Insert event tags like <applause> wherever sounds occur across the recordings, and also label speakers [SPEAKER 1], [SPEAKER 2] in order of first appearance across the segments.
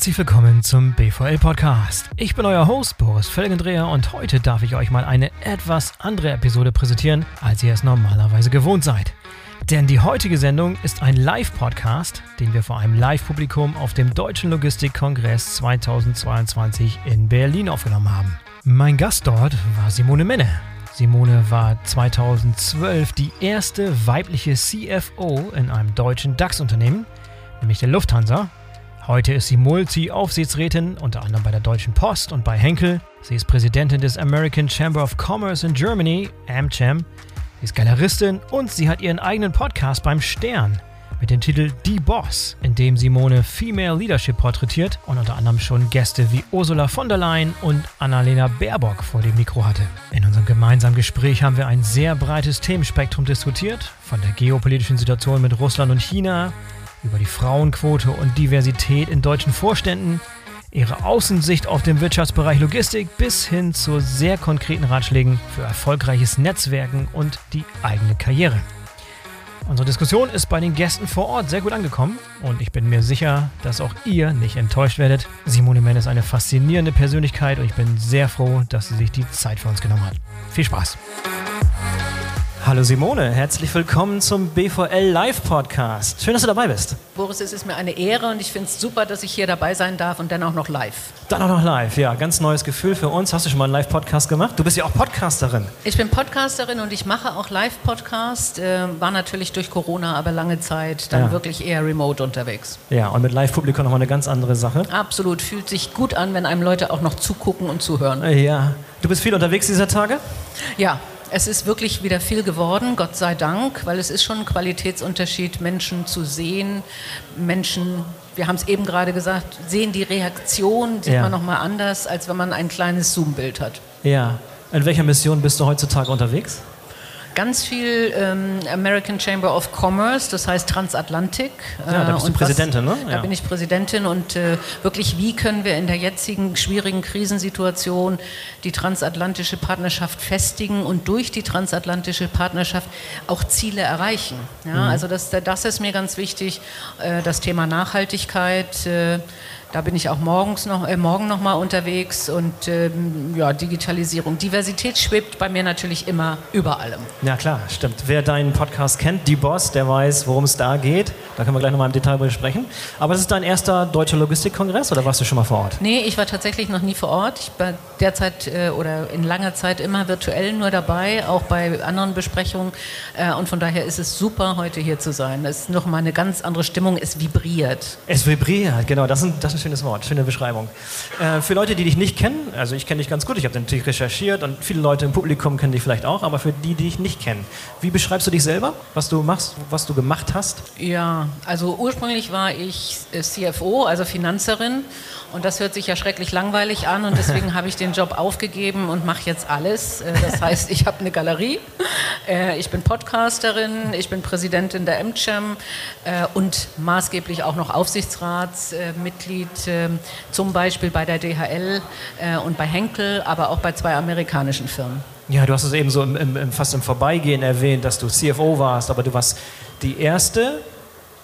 [SPEAKER 1] herzlich willkommen zum BVL Podcast. Ich bin euer Host Boris Felgendreher und heute darf ich euch mal eine etwas andere Episode präsentieren, als ihr es normalerweise gewohnt seid. Denn die heutige Sendung ist ein Live-Podcast, den wir vor einem Live-Publikum auf dem Deutschen Logistikkongress 2022 in Berlin aufgenommen haben. Mein Gast dort war Simone Menne. Simone war 2012 die erste weibliche CFO in einem deutschen DAX-Unternehmen, nämlich der Lufthansa. Heute ist sie Multi-Aufsichtsrätin, unter anderem bei der Deutschen Post und bei Henkel. Sie ist Präsidentin des American Chamber of Commerce in Germany, AmCham. Sie ist Galeristin und sie hat ihren eigenen Podcast beim Stern mit dem Titel Die Boss, in dem Simone Female Leadership porträtiert und unter anderem schon Gäste wie Ursula von der Leyen und Annalena Baerbock vor dem Mikro hatte. In unserem gemeinsamen Gespräch haben wir ein sehr breites Themenspektrum diskutiert, von der geopolitischen Situation mit Russland und China, über die Frauenquote und Diversität in deutschen Vorständen, ihre Außensicht auf den Wirtschaftsbereich Logistik bis hin zu sehr konkreten Ratschlägen für erfolgreiches Netzwerken und die eigene Karriere. Unsere Diskussion ist bei den Gästen vor Ort sehr gut angekommen und ich bin mir sicher, dass auch ihr nicht enttäuscht werdet. Simone Mann ist eine faszinierende Persönlichkeit und ich bin sehr froh, dass sie sich die Zeit für uns genommen hat. Viel Spaß! Hallo Simone, herzlich willkommen zum BVL Live Podcast. Schön, dass du dabei bist.
[SPEAKER 2] Boris, es ist mir eine Ehre und ich finde es super, dass ich hier dabei sein darf und dann auch noch live.
[SPEAKER 1] Dann auch noch live, ja, ganz neues Gefühl für uns. Hast du schon mal einen Live-Podcast gemacht? Du bist ja auch Podcasterin.
[SPEAKER 2] Ich bin Podcasterin und ich mache auch Live-Podcast. Äh, war natürlich durch Corona, aber lange Zeit dann ja. wirklich eher remote unterwegs.
[SPEAKER 1] Ja, und mit Live-Publikum nochmal eine ganz andere Sache.
[SPEAKER 2] Absolut, fühlt sich gut an, wenn einem Leute auch noch zugucken und zuhören.
[SPEAKER 1] Ja. Du bist viel unterwegs dieser Tage?
[SPEAKER 2] Ja, es ist wirklich wieder viel geworden, Gott sei Dank, weil es ist schon ein Qualitätsunterschied, Menschen zu sehen, Menschen, wir haben es eben gerade gesagt, sehen die Reaktion, sieht ja. man nochmal anders, als wenn man ein kleines Zoom-Bild hat.
[SPEAKER 1] Ja. In welcher Mission bist du heutzutage unterwegs?
[SPEAKER 2] Ganz viel ähm, American Chamber of Commerce, das heißt Transatlantik.
[SPEAKER 1] Ja, da bist du Präsidentin, was,
[SPEAKER 2] ne? Ja. Da bin ich Präsidentin und äh, wirklich, wie können wir in der jetzigen schwierigen Krisensituation die transatlantische Partnerschaft festigen und durch die transatlantische Partnerschaft auch Ziele erreichen. Ja, mhm. Also das, das ist mir ganz wichtig, äh, das Thema Nachhaltigkeit. Da bin ich auch morgens noch, äh, morgen noch mal unterwegs und ähm, ja, Digitalisierung. Diversität schwebt bei mir natürlich immer über allem.
[SPEAKER 1] Ja klar, stimmt. Wer deinen Podcast kennt, die Boss, der weiß, worum es da geht. Da können wir gleich noch mal im Detail besprechen. Aber das ist dein erster deutscher Logistikkongress oder warst du schon mal vor Ort?
[SPEAKER 2] Nee, ich war tatsächlich noch nie vor Ort. Ich war derzeit äh, oder in langer Zeit immer virtuell nur dabei, auch bei anderen Besprechungen. Äh, und von daher ist es super, heute hier zu sein. Es ist noch mal eine ganz andere Stimmung. Es vibriert.
[SPEAKER 1] Es vibriert, genau. Das sind, das schönes Wort, schöne Beschreibung. Äh, für Leute, die dich nicht kennen, also ich kenne dich ganz gut, ich habe natürlich recherchiert und viele Leute im Publikum kennen dich vielleicht auch, aber für die, die dich nicht kennen, wie beschreibst du dich selber, was du machst, was du gemacht hast?
[SPEAKER 2] Ja, also ursprünglich war ich äh, CFO, also Finanzerin und das hört sich ja schrecklich langweilig an und deswegen <laughs> habe ich den Job aufgegeben und mache jetzt alles. Äh, das heißt, ich habe eine Galerie, äh, ich bin Podcasterin, ich bin Präsidentin der MCHAM äh, und maßgeblich auch noch Aufsichtsratsmitglied, zum Beispiel bei der DHL und bei Henkel, aber auch bei zwei amerikanischen Firmen.
[SPEAKER 1] Ja, du hast es eben so im, im, fast im Vorbeigehen erwähnt, dass du CFO warst, aber du warst die erste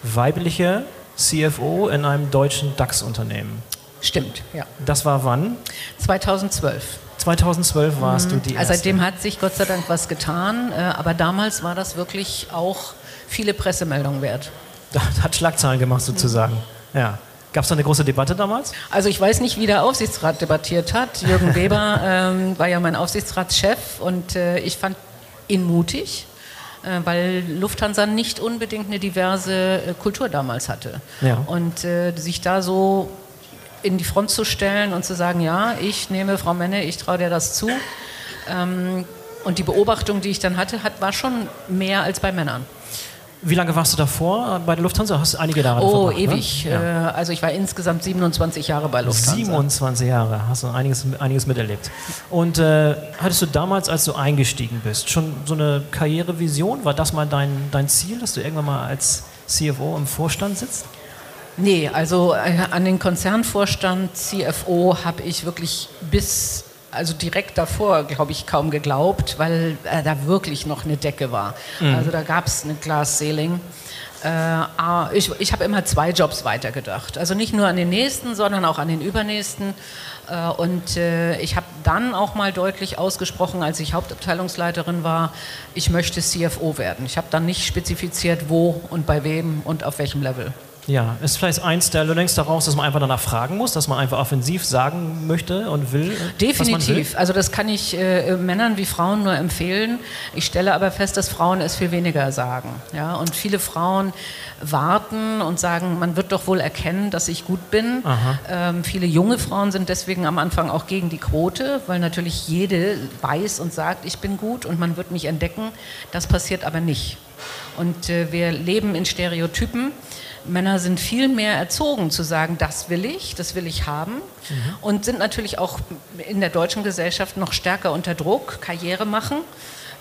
[SPEAKER 1] weibliche CFO in einem deutschen DAX-Unternehmen.
[SPEAKER 2] Stimmt, ja.
[SPEAKER 1] Das war wann?
[SPEAKER 2] 2012.
[SPEAKER 1] 2012 warst mhm. du die
[SPEAKER 2] erste. Also seitdem hat sich Gott sei Dank was getan, äh, aber damals war das wirklich auch viele Pressemeldungen wert. <laughs>
[SPEAKER 1] Das hat Schlagzeilen gemacht sozusagen. Mhm. Ja. Gab es da eine große Debatte damals?
[SPEAKER 2] Also ich weiß nicht, wie der Aufsichtsrat debattiert hat. Jürgen <laughs> Weber ähm, war ja mein Aufsichtsratschef und äh, ich fand ihn mutig äh, weil Lufthansa nicht unbedingt eine diverse äh, Kultur damals hatte. Ja. Und äh, sich da so in die Front zu stellen und zu sagen, ja, ich nehme Frau Menne, ich traue dir das zu. Ähm, und die Beobachtung, die ich dann hatte, hat, war schon mehr als bei Männern.
[SPEAKER 1] Wie lange warst du davor bei der Lufthansa? Hast du einige Jahre
[SPEAKER 2] Oh, verbracht, ewig. Ne? Ja. Äh, also ich war insgesamt 27 Jahre bei Lufthansa.
[SPEAKER 1] 27 Jahre, hast du einiges, einiges miterlebt. Und äh, hattest du damals, als du eingestiegen bist, schon so eine Karrierevision? War das mal dein, dein Ziel, dass du irgendwann mal als CFO im Vorstand sitzt?
[SPEAKER 2] Nee, also äh, an den Konzernvorstand CFO habe ich wirklich bis, also direkt davor, glaube ich, kaum geglaubt, weil äh, da wirklich noch eine Decke war. Mhm. Also da gab es eine Glass Ceiling. Äh, ich ich habe immer zwei Jobs weitergedacht. Also nicht nur an den nächsten, sondern auch an den übernächsten. Äh, und äh, ich habe dann auch mal deutlich ausgesprochen, als ich Hauptabteilungsleiterin war, ich möchte CFO werden. Ich habe dann nicht spezifiziert, wo und bei wem und auf welchem Level.
[SPEAKER 1] Ja, ist vielleicht eins der Learnings daraus, dass man einfach danach fragen muss, dass man einfach offensiv sagen möchte und will?
[SPEAKER 2] Definitiv. Will? Also das kann ich äh, Männern wie Frauen nur empfehlen. Ich stelle aber fest, dass Frauen es viel weniger sagen. Ja? Und viele Frauen warten und sagen, man wird doch wohl erkennen, dass ich gut bin. Ähm, viele junge Frauen sind deswegen am Anfang auch gegen die Quote, weil natürlich jede weiß und sagt, ich bin gut und man wird mich entdecken. Das passiert aber nicht. Und äh, wir leben in Stereotypen. Männer sind viel mehr erzogen zu sagen, das will ich, das will ich haben mhm. und sind natürlich auch in der deutschen Gesellschaft noch stärker unter Druck, Karriere machen.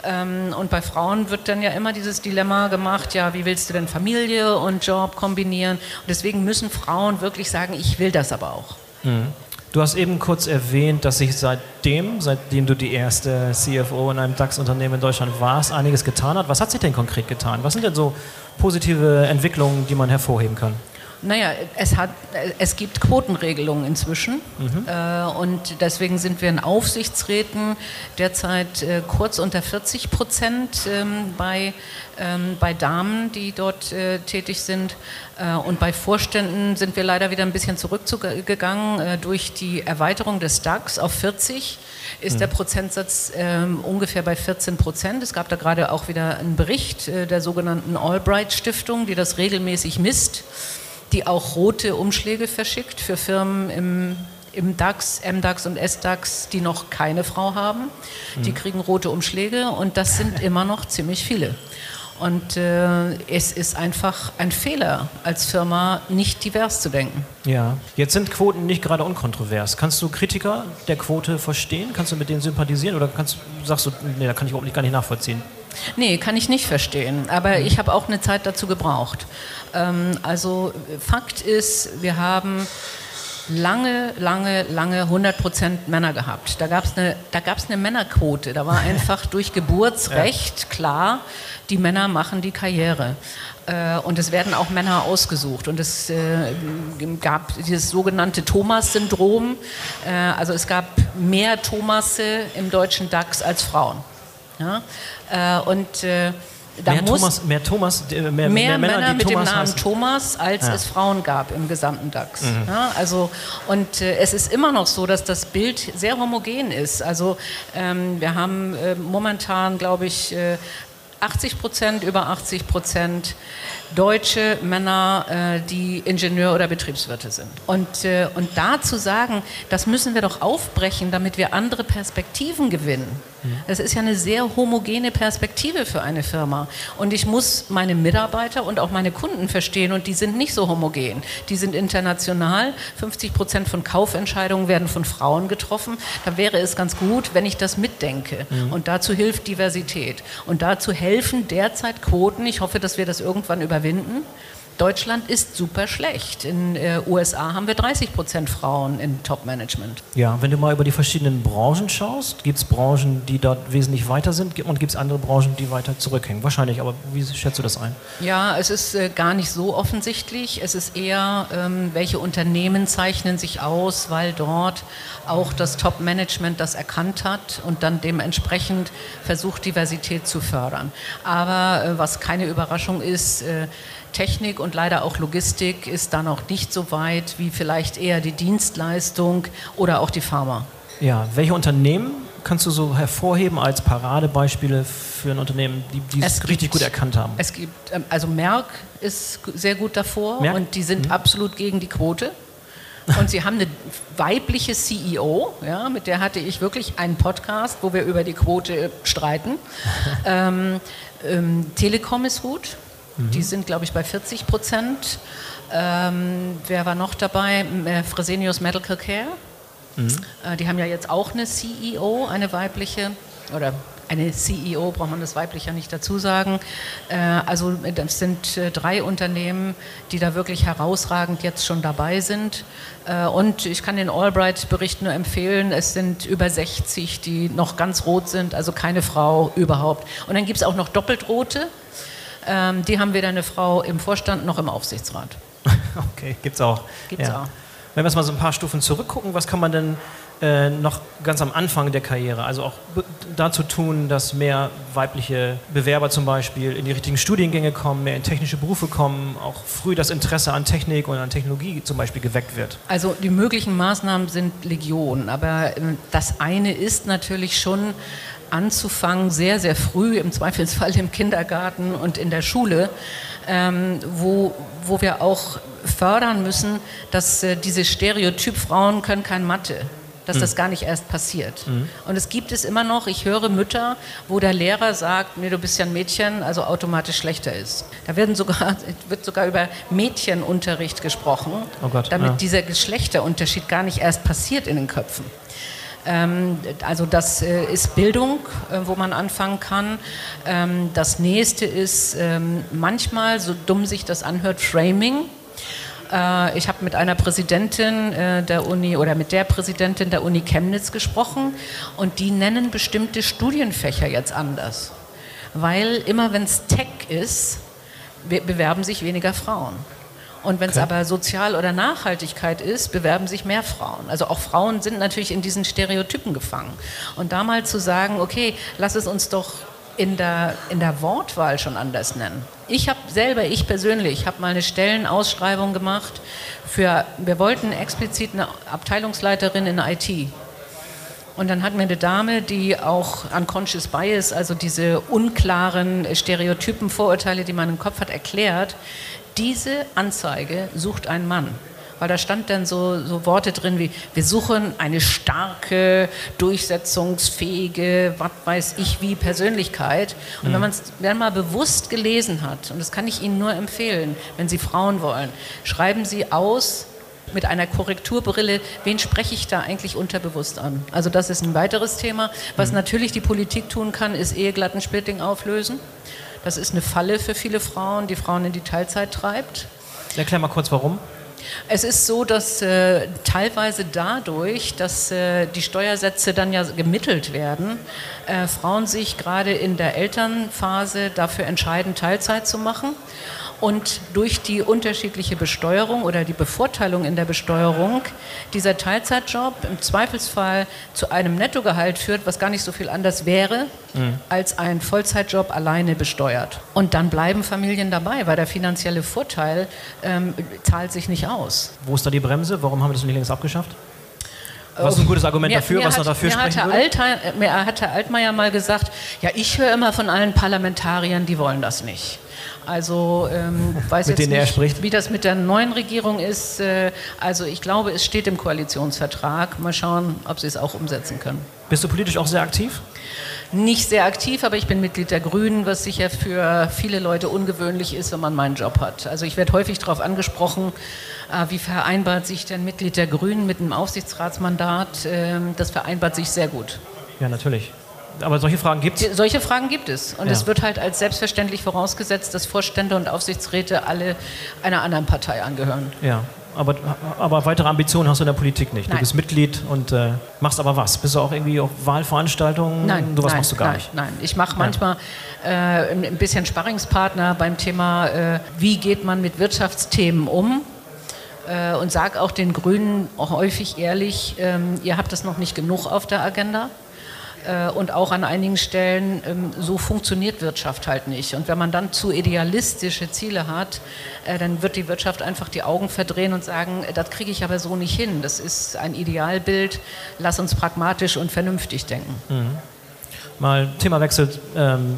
[SPEAKER 2] Ähm, und bei Frauen wird dann ja immer dieses Dilemma gemacht, ja, wie willst du denn Familie und Job kombinieren? Und deswegen müssen Frauen wirklich sagen, ich will das aber auch.
[SPEAKER 1] Mhm. Du hast eben kurz erwähnt, dass sich seitdem, seitdem du die erste CFO in einem DAX-Unternehmen in Deutschland warst, einiges getan hat. Was hat sich denn konkret getan? Was sind denn so positive Entwicklungen, die man hervorheben kann?
[SPEAKER 2] Naja, es, hat, es gibt Quotenregelungen inzwischen mhm. äh, und deswegen sind wir in Aufsichtsräten derzeit äh, kurz unter 40 Prozent ähm, bei, ähm, bei Damen, die dort äh, tätig sind. Äh, und bei Vorständen sind wir leider wieder ein bisschen zurückgegangen äh, durch die Erweiterung des DAX auf 40 ist der mhm. Prozentsatz ähm, ungefähr bei 14 Prozent. Es gab da gerade auch wieder einen Bericht äh, der sogenannten Albright Stiftung, die das regelmäßig misst die auch rote Umschläge verschickt für Firmen im, im DAX, MDAX und SDAX, die noch keine Frau haben. Die mhm. kriegen rote Umschläge und das sind immer noch ziemlich viele. Und äh, es ist einfach ein Fehler, als Firma nicht divers zu denken.
[SPEAKER 1] Ja, jetzt sind Quoten nicht gerade unkontrovers. Kannst du Kritiker der Quote verstehen? Kannst du mit denen sympathisieren oder kannst, sagst du, nee, da kann ich überhaupt nicht, gar nicht nachvollziehen?
[SPEAKER 2] Nee, kann ich nicht verstehen. Aber mhm. ich habe auch eine Zeit dazu gebraucht. Ähm, also Fakt ist, wir haben lange, lange, lange 100% Männer gehabt. Da gab es eine, eine Männerquote. Da war <laughs> einfach durch Geburtsrecht klar, die Männer machen die Karriere. Äh, und es werden auch Männer ausgesucht. Und es äh, gab dieses sogenannte Thomas-Syndrom. Äh, also es gab mehr Thomasse im deutschen DAX als Frauen. Ja? und
[SPEAKER 1] da mehr, Thomas, mehr, Thomas,
[SPEAKER 2] mehr, mehr, mehr Männer, Männer mit Thomas dem Namen heißen. Thomas, als ja. es Frauen gab im gesamten DAX. Mhm. Ja, also, und äh, es ist immer noch so, dass das Bild sehr homogen ist. Also ähm, wir haben äh, momentan, glaube ich, äh, 80 Prozent, über 80 Prozent deutsche Männer, äh, die Ingenieur oder Betriebswirte sind. Und, äh, und da zu sagen, das müssen wir doch aufbrechen, damit wir andere Perspektiven gewinnen. Mhm. Das ist ja eine sehr homogene Perspektive für eine Firma. Und ich muss meine Mitarbeiter und auch meine Kunden verstehen und die sind nicht so homogen. Die sind international. 50 Prozent von Kaufentscheidungen werden von Frauen getroffen. Da wäre es ganz gut, wenn ich das mitdenke. Mhm. Und dazu hilft Diversität. Und dazu helfen derzeit Quoten. Ich hoffe, dass wir das irgendwann überwinden überwinden. Deutschland ist super schlecht. In den äh, USA haben wir 30 Prozent Frauen im Top-Management.
[SPEAKER 1] Ja, wenn du mal über die verschiedenen Branchen schaust, gibt es Branchen, die dort wesentlich weiter sind und gibt es andere Branchen, die weiter zurückhängen? Wahrscheinlich, aber wie schätzt du das ein?
[SPEAKER 2] Ja, es ist äh, gar nicht so offensichtlich. Es ist eher, ähm, welche Unternehmen zeichnen sich aus, weil dort auch das Top-Management das erkannt hat und dann dementsprechend versucht, Diversität zu fördern. Aber äh, was keine Überraschung ist, äh, Technik und leider auch Logistik ist da noch nicht so weit wie vielleicht eher die Dienstleistung oder auch die Pharma.
[SPEAKER 1] Ja, welche Unternehmen kannst du so hervorheben als Paradebeispiele für ein Unternehmen, die, die es, es richtig gut erkannt haben?
[SPEAKER 2] Es gibt, ähm, also Merck ist sehr gut davor Merck? und die sind mhm. absolut gegen die Quote. Und sie haben eine weibliche CEO, ja, mit der hatte ich wirklich einen Podcast, wo wir über die Quote streiten. <laughs> ähm, ähm, Telekom ist gut, Mhm. Die sind, glaube ich, bei 40 Prozent. Ähm, wer war noch dabei? Äh, Fresenius Medical Care. Mhm. Äh, die haben ja jetzt auch eine CEO, eine weibliche, oder eine CEO, braucht man das weiblich ja nicht dazu sagen. Äh, also das sind äh, drei Unternehmen, die da wirklich herausragend jetzt schon dabei sind. Äh, und ich kann den Albright-Bericht nur empfehlen, es sind über 60, die noch ganz rot sind, also keine Frau überhaupt. Und dann gibt es auch noch doppelt rote. Ähm, die haben weder eine Frau im Vorstand noch im Aufsichtsrat. <laughs>
[SPEAKER 1] okay, gibt's auch.
[SPEAKER 2] Gibt's ja. auch.
[SPEAKER 1] Wenn wir jetzt mal so ein paar Stufen zurückgucken, was kann man denn äh, noch ganz am Anfang der Karriere, also auch dazu tun, dass mehr weibliche Bewerber zum Beispiel in die richtigen Studiengänge kommen, mehr in technische Berufe kommen, auch früh das Interesse an Technik und an Technologie zum Beispiel geweckt wird?
[SPEAKER 2] Also die möglichen Maßnahmen sind Legion, aber ähm, das eine ist natürlich schon anzufangen, sehr, sehr früh, im Zweifelsfall im Kindergarten und in der Schule, ähm, wo, wo wir auch fördern müssen, dass äh, diese Stereotyp Frauen können kein Mathe dass mhm. das gar nicht erst passiert. Mhm. Und es gibt es immer noch, ich höre Mütter, wo der Lehrer sagt, nee, du bist ja ein Mädchen, also automatisch schlechter ist. Da werden sogar, <laughs> wird sogar über Mädchenunterricht gesprochen, oh Gott, damit ja. dieser Geschlechterunterschied gar nicht erst passiert in den Köpfen. Ähm, also das äh, ist Bildung, äh, wo man anfangen kann. Ähm, das nächste ist ähm, manchmal, so dumm sich das anhört, Framing. Äh, ich habe mit einer Präsidentin der Uni oder mit der Präsidentin der Uni Chemnitz gesprochen und die nennen bestimmte Studienfächer jetzt anders. Weil immer wenn es Tech ist, bewerben sich weniger Frauen. Und wenn es okay. aber Sozial- oder Nachhaltigkeit ist, bewerben sich mehr Frauen. Also auch Frauen sind natürlich in diesen Stereotypen gefangen. Und da mal zu sagen, okay, lass es uns doch in der, in der Wortwahl schon anders nennen. Ich habe selber, ich persönlich, habe mal eine Stellenausschreibung gemacht für, wir wollten explizit eine Abteilungsleiterin in IT. Und dann hat mir eine Dame, die auch unconscious bias, also diese unklaren Stereotypen, Vorurteile, die man im Kopf hat, erklärt, diese Anzeige sucht ein Mann weil da stand dann so, so Worte drin wie, wir suchen eine starke, durchsetzungsfähige, was weiß ich wie Persönlichkeit. Und mhm. wenn man es dann mal bewusst gelesen hat, und das kann ich Ihnen nur empfehlen, wenn Sie Frauen wollen, schreiben Sie aus, mit einer Korrekturbrille, wen spreche ich da eigentlich unterbewusst an? Also das ist ein weiteres Thema. Was mhm. natürlich die Politik tun kann, ist Eheglattensplitting auflösen. Das ist eine Falle für viele Frauen, die Frauen in die Teilzeit treibt.
[SPEAKER 1] Erklär mal kurz, warum.
[SPEAKER 2] Es ist so, dass äh, teilweise dadurch, dass äh, die Steuersätze dann ja gemittelt werden, äh, Frauen sich gerade in der Elternphase dafür entscheiden, Teilzeit zu machen und durch die unterschiedliche Besteuerung oder die Bevorteilung in der Besteuerung dieser Teilzeitjob im Zweifelsfall zu einem Nettogehalt führt, was gar nicht so viel anders wäre mhm. als ein Vollzeitjob alleine besteuert. Und dann bleiben Familien dabei, weil der finanzielle Vorteil ähm, zahlt sich nicht aus.
[SPEAKER 1] Wo ist da die Bremse? Warum haben wir das nicht längst abgeschafft? Was ist ein gutes Argument
[SPEAKER 2] mir,
[SPEAKER 1] dafür,
[SPEAKER 2] mir
[SPEAKER 1] was
[SPEAKER 2] hat,
[SPEAKER 1] noch dafür
[SPEAKER 2] mir
[SPEAKER 1] sprechen
[SPEAKER 2] hatte würde? mir hat Herr Altmaier mal gesagt, ja, ich höre immer von allen Parlamentariern, die wollen das nicht. Also ähm, <laughs> weiß
[SPEAKER 1] mit
[SPEAKER 2] jetzt
[SPEAKER 1] nicht, spricht.
[SPEAKER 2] wie das mit der neuen Regierung ist. Äh, also ich glaube, es steht im Koalitionsvertrag. Mal schauen, ob sie es auch umsetzen können.
[SPEAKER 1] Bist du politisch auch sehr aktiv?
[SPEAKER 2] Nicht sehr aktiv, aber ich bin Mitglied der Grünen, was sicher für viele Leute ungewöhnlich ist, wenn man meinen Job hat. Also ich werde häufig darauf angesprochen, äh, wie vereinbart sich denn Mitglied der Grünen mit einem Aufsichtsratsmandat? Äh, das vereinbart sich sehr gut.
[SPEAKER 1] Ja, natürlich. Aber solche Fragen gibt es?
[SPEAKER 2] Solche Fragen gibt es. Und ja. es wird halt als selbstverständlich vorausgesetzt, dass Vorstände und Aufsichtsräte alle einer anderen Partei angehören.
[SPEAKER 1] Ja. Aber, aber weitere Ambitionen hast du in der Politik nicht. Nein. Du bist Mitglied und äh, machst aber was? Bist du auch irgendwie auf Wahlveranstaltungen?
[SPEAKER 2] Nein,
[SPEAKER 1] sowas
[SPEAKER 2] nein,
[SPEAKER 1] machst du gar
[SPEAKER 2] nein,
[SPEAKER 1] nicht.
[SPEAKER 2] Nein, ich mache manchmal äh, ein bisschen Sparringspartner beim Thema, äh, wie geht man mit Wirtschaftsthemen um äh, und sage auch den Grünen häufig ehrlich, ähm, ihr habt das noch nicht genug auf der Agenda. Äh, und auch an einigen Stellen, ähm, so funktioniert Wirtschaft halt nicht. Und wenn man dann zu idealistische Ziele hat, äh, dann wird die Wirtschaft einfach die Augen verdrehen und sagen, äh, das kriege ich aber so nicht hin. Das ist ein Idealbild. Lass uns pragmatisch und vernünftig denken. Mhm.
[SPEAKER 1] Mal Themawechsel. Ähm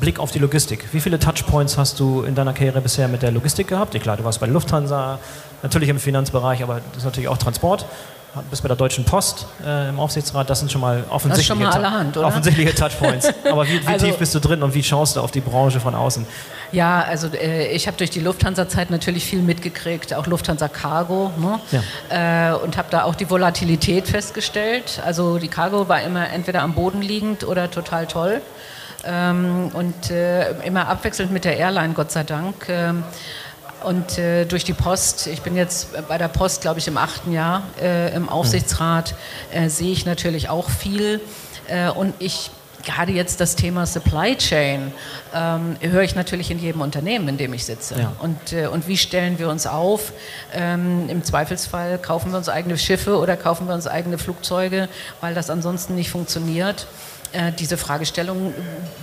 [SPEAKER 1] Blick auf die Logistik. Wie viele Touchpoints hast du in deiner Karriere bisher mit der Logistik gehabt? Klar, du warst bei Lufthansa, natürlich im Finanzbereich, aber das ist natürlich auch Transport bist bei der Deutschen Post äh, im Aufsichtsrat, das sind schon mal offensichtliche, schon
[SPEAKER 2] mal allerhand,
[SPEAKER 1] offensichtliche Touchpoints. <laughs> Aber wie, wie also, tief bist du drin und wie schaust du auf die Branche von außen?
[SPEAKER 2] Ja, also äh, ich habe durch die Lufthansa-Zeit natürlich viel mitgekriegt, auch Lufthansa Cargo. Ne? Ja. Äh, und habe da auch die Volatilität festgestellt. Also die Cargo war immer entweder am Boden liegend oder total toll. Ähm, und äh, immer abwechselnd mit der Airline, Gott sei Dank. Ähm, und äh, durch die Post, ich bin jetzt bei der Post, glaube ich, im achten Jahr äh, im Aufsichtsrat, äh, sehe ich natürlich auch viel. Äh, und ich gerade jetzt das Thema Supply Chain ähm, höre ich natürlich in jedem Unternehmen, in dem ich sitze. Ja. Und, äh, und wie stellen wir uns auf? Ähm, Im Zweifelsfall kaufen wir uns eigene Schiffe oder kaufen wir uns eigene Flugzeuge, weil das ansonsten nicht funktioniert äh, diese Fragestellung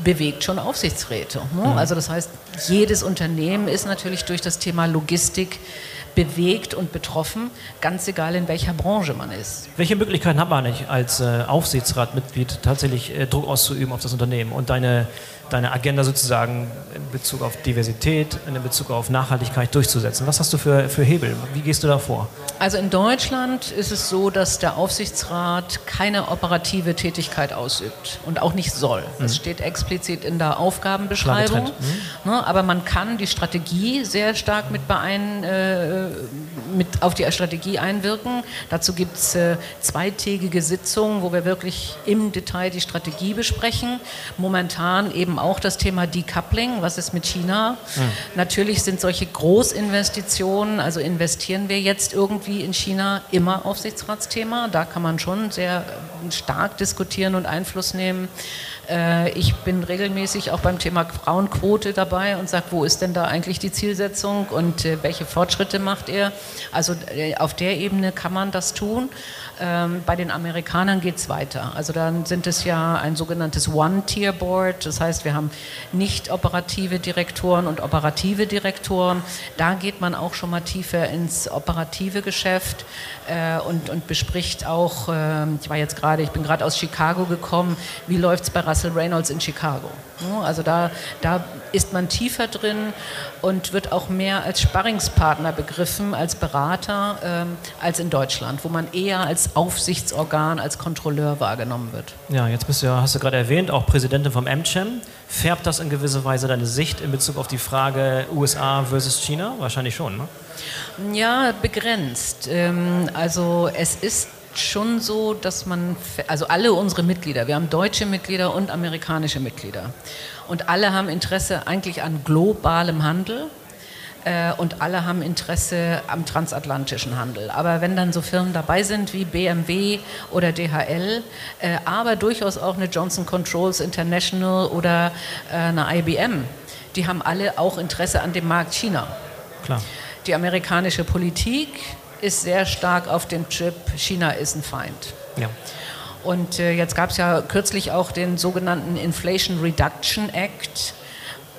[SPEAKER 2] bewegt schon Aufsichtsräte. Ne? Mhm. Also das heißt, jedes Unternehmen ist natürlich durch das Thema Logistik bewegt und betroffen, ganz egal in welcher Branche man ist.
[SPEAKER 1] Welche Möglichkeiten hat man nicht als äh, Aufsichtsratmitglied tatsächlich äh, Druck auszuüben auf das Unternehmen und deine deine Agenda sozusagen in Bezug auf Diversität, in Bezug auf Nachhaltigkeit durchzusetzen? Was hast du für, für Hebel? Wie gehst du da vor?
[SPEAKER 2] Also in Deutschland ist es so, dass der Aufsichtsrat keine operative Tätigkeit ausübt und auch nicht soll. Das mhm. steht explizit in der Aufgabenbeschreibung. Mhm. Ne, aber man kann die Strategie sehr stark mit, beein, äh, mit auf die Strategie einwirken. Dazu gibt es äh, zweitägige Sitzungen, wo wir wirklich im Detail die Strategie besprechen. Momentan eben auch das Thema Decoupling, was ist mit China? Mhm. Natürlich sind solche Großinvestitionen, also investieren wir jetzt irgendwie in China, immer Aufsichtsratsthema. Da kann man schon sehr stark diskutieren und Einfluss nehmen. Äh, ich bin regelmäßig auch beim Thema Frauenquote dabei und sage, wo ist denn da eigentlich die Zielsetzung und äh, welche Fortschritte macht er? Also äh, auf der Ebene kann man das tun. Ähm, bei den Amerikanern geht es weiter. Also dann sind es ja ein sogenanntes One-Tier-Board. Das heißt, wir haben nicht operative Direktoren und operative Direktoren. Da geht man auch schon mal tiefer ins operative Geschäft äh, und, und bespricht auch, äh, ich war jetzt gerade, ich bin gerade aus Chicago gekommen, wie läuft es bei Russell Reynolds in Chicago? Also da, da ist man tiefer drin und wird auch mehr als Sparringspartner begriffen, als Berater, ähm, als in Deutschland, wo man eher als Aufsichtsorgan, als Kontrolleur wahrgenommen wird.
[SPEAKER 1] Ja, jetzt bist du hast du gerade erwähnt, auch Präsidentin vom AmCham. Färbt das in gewisser Weise deine Sicht in Bezug auf die Frage USA versus China? Wahrscheinlich schon, ne?
[SPEAKER 2] Ja, begrenzt. Ähm, also es ist schon so, dass man, also alle unsere Mitglieder, wir haben deutsche Mitglieder und amerikanische Mitglieder. Und alle haben Interesse eigentlich an globalem Handel und alle haben Interesse am transatlantischen Handel. Aber wenn dann so Firmen dabei sind wie BMW oder DHL, äh, aber durchaus auch eine Johnson Controls International oder äh, eine IBM, die haben alle auch Interesse an dem Markt China. Klar. Die amerikanische Politik ist sehr stark auf dem Chip, China ist ein Feind. Ja. Und äh, jetzt gab es ja kürzlich auch den sogenannten Inflation Reduction Act,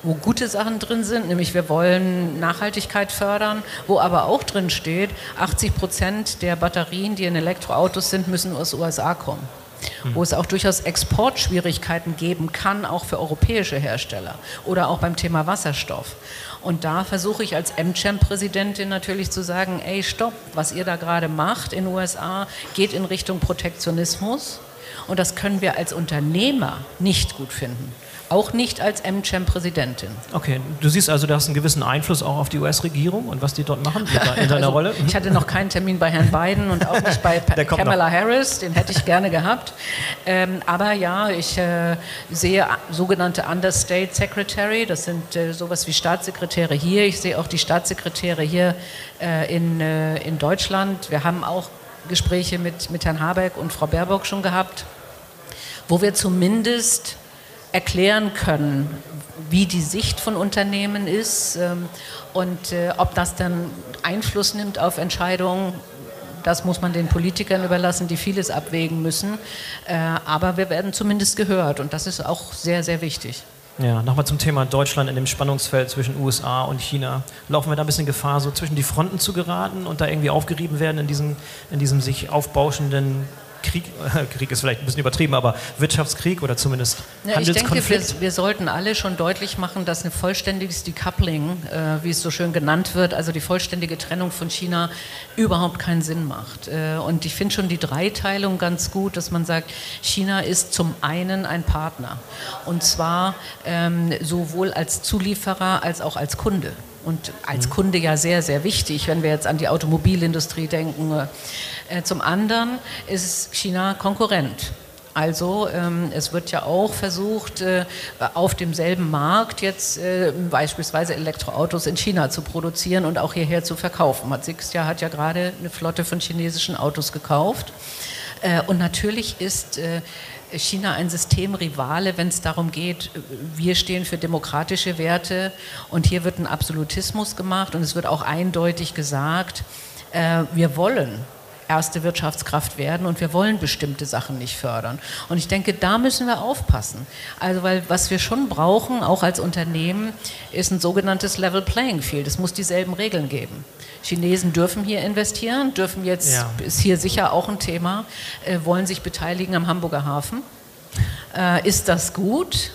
[SPEAKER 2] wo gute Sachen drin sind, nämlich wir wollen Nachhaltigkeit fördern, wo aber auch drin steht, 80 Prozent der Batterien, die in Elektroautos sind, müssen aus den USA kommen. Mhm. Wo es auch durchaus Exportschwierigkeiten geben kann, auch für europäische Hersteller oder auch beim Thema Wasserstoff. Und da versuche ich als MCHAM-Präsidentin natürlich zu sagen, ey, stopp, was ihr da gerade macht in den USA, geht in Richtung Protektionismus. Und das können wir als Unternehmer nicht gut finden. Auch nicht als MCHAM-Präsidentin.
[SPEAKER 1] Okay, du siehst also, du hast einen gewissen Einfluss auch auf die US-Regierung und was die dort machen in deiner also, Rolle?
[SPEAKER 2] Ich hatte noch keinen Termin bei Herrn Biden und auch nicht bei <laughs> Kamala noch. Harris, den hätte ich gerne gehabt. Ähm, aber ja, ich äh, sehe sogenannte Understate Secretary, das sind äh, sowas wie Staatssekretäre hier. Ich sehe auch die Staatssekretäre hier äh, in, äh, in Deutschland. Wir haben auch Gespräche mit, mit Herrn Habeck und Frau Baerbock schon gehabt, wo wir zumindest erklären können, wie die Sicht von Unternehmen ist ähm, und äh, ob das dann Einfluss nimmt auf Entscheidungen. Das muss man den Politikern überlassen, die vieles abwägen müssen. Äh, aber wir werden zumindest gehört und das ist auch sehr, sehr wichtig.
[SPEAKER 1] Ja, nochmal zum Thema Deutschland in dem Spannungsfeld zwischen USA und China. Laufen wir da ein bisschen Gefahr, so zwischen die Fronten zu geraten und da irgendwie aufgerieben werden in diesem, in diesem sich aufbauschenden Krieg, <laughs> Krieg ist vielleicht ein bisschen übertrieben, aber Wirtschaftskrieg oder zumindest ja, Handelskonflikt?
[SPEAKER 2] Ich denke, wir, wir, sollten alle schon deutlich machen, dass ein vollständiges Decoupling, äh, wie es so schön genannt wird, also die vollständige Trennung von China, überhaupt keinen Sinn macht. Äh, und ich finde schon die Dreiteilung ganz gut, dass man sagt, China ist zum einen ein Partner und zwar ähm, sowohl als Zulieferer als auch als Kunde und als mhm. Kunde ja sehr, sehr wichtig, wenn wir jetzt an die Automobilindustrie denken. Äh, zum anderen ist China Konkurrent. Also ähm, es wird ja auch versucht, äh, auf demselben Markt jetzt äh, beispielsweise Elektroautos in China zu produzieren und auch hierher zu verkaufen. Sixt hat ja gerade eine Flotte von chinesischen Autos gekauft. Äh, und natürlich ist äh, China ein Systemrivale, wenn es darum geht, wir stehen für demokratische Werte und hier wird ein Absolutismus gemacht und es wird auch eindeutig gesagt, äh, wir wollen erste Wirtschaftskraft werden und wir wollen bestimmte Sachen nicht fördern. Und ich denke, da müssen wir aufpassen. Also, weil was wir schon brauchen, auch als Unternehmen, ist ein sogenanntes Level Playing Field. Es muss dieselben Regeln geben. Chinesen dürfen hier investieren, dürfen jetzt, ja. ist hier sicher auch ein Thema, äh, wollen sich beteiligen am Hamburger Hafen. Äh, ist das gut?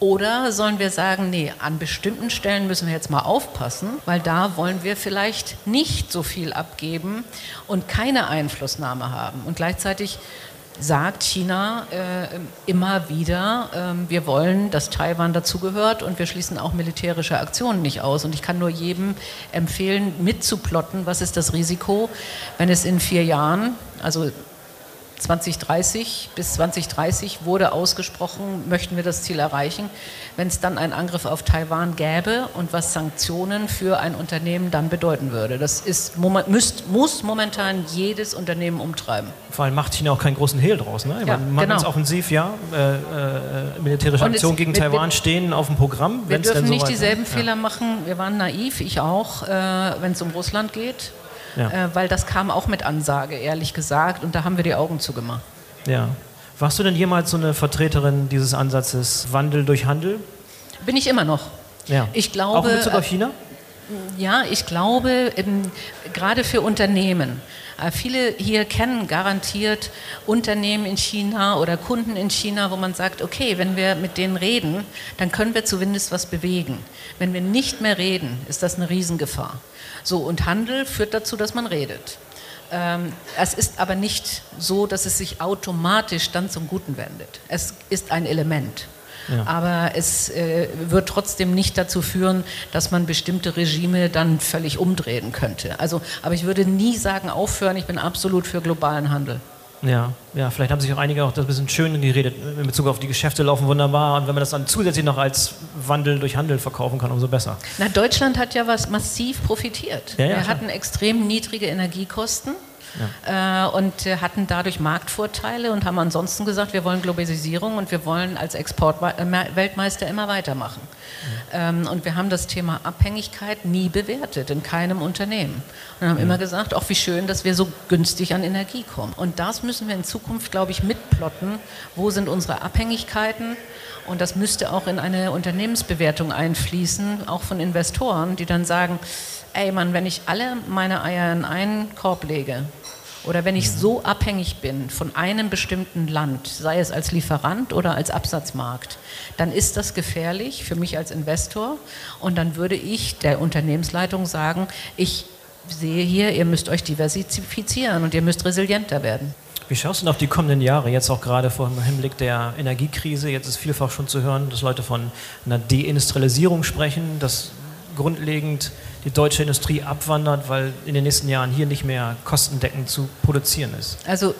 [SPEAKER 2] Oder sollen wir sagen, nee, an bestimmten Stellen müssen wir jetzt mal aufpassen, weil da wollen wir vielleicht nicht so viel abgeben und keine Einflussnahme haben. Und gleichzeitig sagt China äh, immer wieder, äh, wir wollen, dass Taiwan dazugehört und wir schließen auch militärische Aktionen nicht aus. Und ich kann nur jedem empfehlen, mitzuplotten, was ist das Risiko, wenn es in vier Jahren, also 2030 bis 2030 wurde ausgesprochen, möchten wir das Ziel erreichen. Wenn es dann einen Angriff auf Taiwan gäbe und was Sanktionen für ein Unternehmen dann bedeuten würde. Das ist, müsst, muss momentan jedes Unternehmen umtreiben.
[SPEAKER 1] Vor allem macht China auch keinen großen Hehl draus. Ne? Ja, man genau. offensiv, ja, äh, äh, militärische Aktionen gegen wir, Taiwan wir, stehen auf dem Programm.
[SPEAKER 2] Wir dürfen nicht dieselben ja. Fehler machen. Wir waren naiv, ich auch, äh, wenn es um Russland geht ja. äh, weil das kam auch mit Ansage, ehrlich gesagt, und da haben wir die Augen zugemacht.
[SPEAKER 1] Ja. Warst du denn jemals so eine Vertreterin dieses Ansatzes Wandel durch Handel?
[SPEAKER 2] Bin ich immer noch.
[SPEAKER 1] Ja.
[SPEAKER 2] Ich glaube,
[SPEAKER 1] auch in Bezug auf China?
[SPEAKER 2] Ja, ich glaube, eben, gerade für Unternehmen. Äh, viele hier kennen garantiert Unternehmen in China oder Kunden in China, wo man sagt, okay, wenn wir mit denen reden, dann können wir zumindest was bewegen. Wenn wir nicht mehr reden, ist das eine Riesengefahr. So, und Handel führt dazu, dass man redet. Ähm, es ist aber nicht so, dass es sich automatisch dann zum Guten wendet. Es ist ein Element. Ja. Aber es äh, wird trotzdem nicht dazu führen, dass man bestimmte Regime dann völlig umdrehen könnte. Also, aber ich würde nie sagen, aufhören, ich bin absolut für globalen Handel.
[SPEAKER 1] Ja, ja, vielleicht haben sich auch einige auch das ein bisschen schön geredet in Bezug auf die Geschäfte laufen wunderbar und wenn man das dann zusätzlich noch als Wandel durch Handel verkaufen kann, umso besser.
[SPEAKER 2] Na, Deutschland hat ja was massiv profitiert. Ja, ja, Wir klar. hatten extrem niedrige Energiekosten. Ja. Äh, und äh, hatten dadurch Marktvorteile und haben ansonsten gesagt, wir wollen Globalisierung und wir wollen als Exportweltmeister immer weitermachen. Mhm. und wir haben das Thema Abhängigkeit nie bewertet, in keinem Unternehmen. Und haben mhm. immer gesagt, auch wie schön, dass wir so günstig an Energie kommen. Und das müssen wir in Zukunft, glaube ich, mitplotten. Wo sind unsere Abhängigkeiten? Und das müsste auch in eine Unternehmensbewertung einfließen, auch von Investoren, die dann sagen, ey Mann, wenn ich alle meine Eier in einen Korb lege oder wenn ich so abhängig bin von einem bestimmten Land, sei es als Lieferant oder als Absatzmarkt, dann ist das gefährlich für mich als Investor und dann würde ich der Unternehmensleitung sagen, ich sehe hier, ihr müsst euch diversifizieren und ihr müsst resilienter werden.
[SPEAKER 1] Wie schaust du denn auf die kommenden Jahre, jetzt auch gerade vor dem Hinblick der Energiekrise? Jetzt ist vielfach schon zu hören, dass Leute von einer Deindustrialisierung sprechen, dass grundlegend die deutsche Industrie abwandert, weil in den nächsten Jahren hier nicht mehr kostendeckend zu produzieren ist?
[SPEAKER 2] Also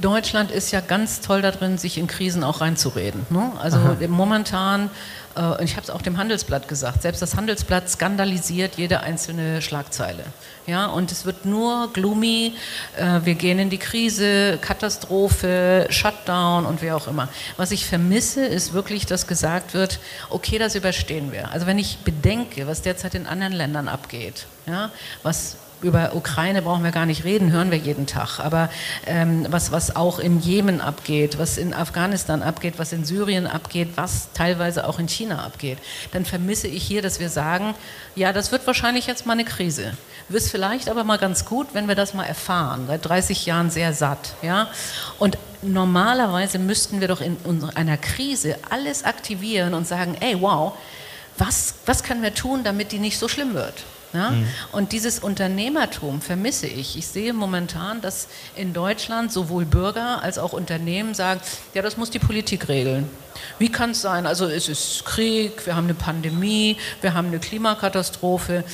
[SPEAKER 2] Deutschland ist ja ganz toll darin, sich in Krisen auch reinzureden. Ne? Also Aha. momentan, äh, ich habe es auch dem Handelsblatt gesagt, selbst das Handelsblatt skandalisiert jede einzelne Schlagzeile. Ja, und es wird nur gloomy, äh, wir gehen in die Krise, Katastrophe, Shutdown und wie auch immer. Was ich vermisse, ist wirklich, dass gesagt wird, okay, das überstehen wir. Also wenn ich bedenke, was derzeit in anderen Ländern abgeht, ja, was über Ukraine brauchen wir gar nicht reden, hören wir jeden Tag. Aber ähm, was, was auch im Jemen abgeht, was in Afghanistan abgeht, was in Syrien abgeht, was teilweise auch in China abgeht, dann vermisse ich hier, dass wir sagen, ja, das wird wahrscheinlich jetzt mal eine Krise. Wird vielleicht aber mal ganz gut, wenn wir das mal erfahren. Seit 30 Jahren sehr satt. Ja? Und normalerweise müssten wir doch in einer Krise alles aktivieren und sagen, ey, wow, was, was können wir tun, damit die nicht so schlimm wird? Ja? Mhm. Und dieses Unternehmertum vermisse ich. Ich sehe momentan, dass in Deutschland sowohl Bürger als auch Unternehmen sagen, ja, das muss die Politik regeln. Wie kann es sein? Also es ist Krieg, wir haben eine Pandemie, wir haben eine Klimakatastrophe,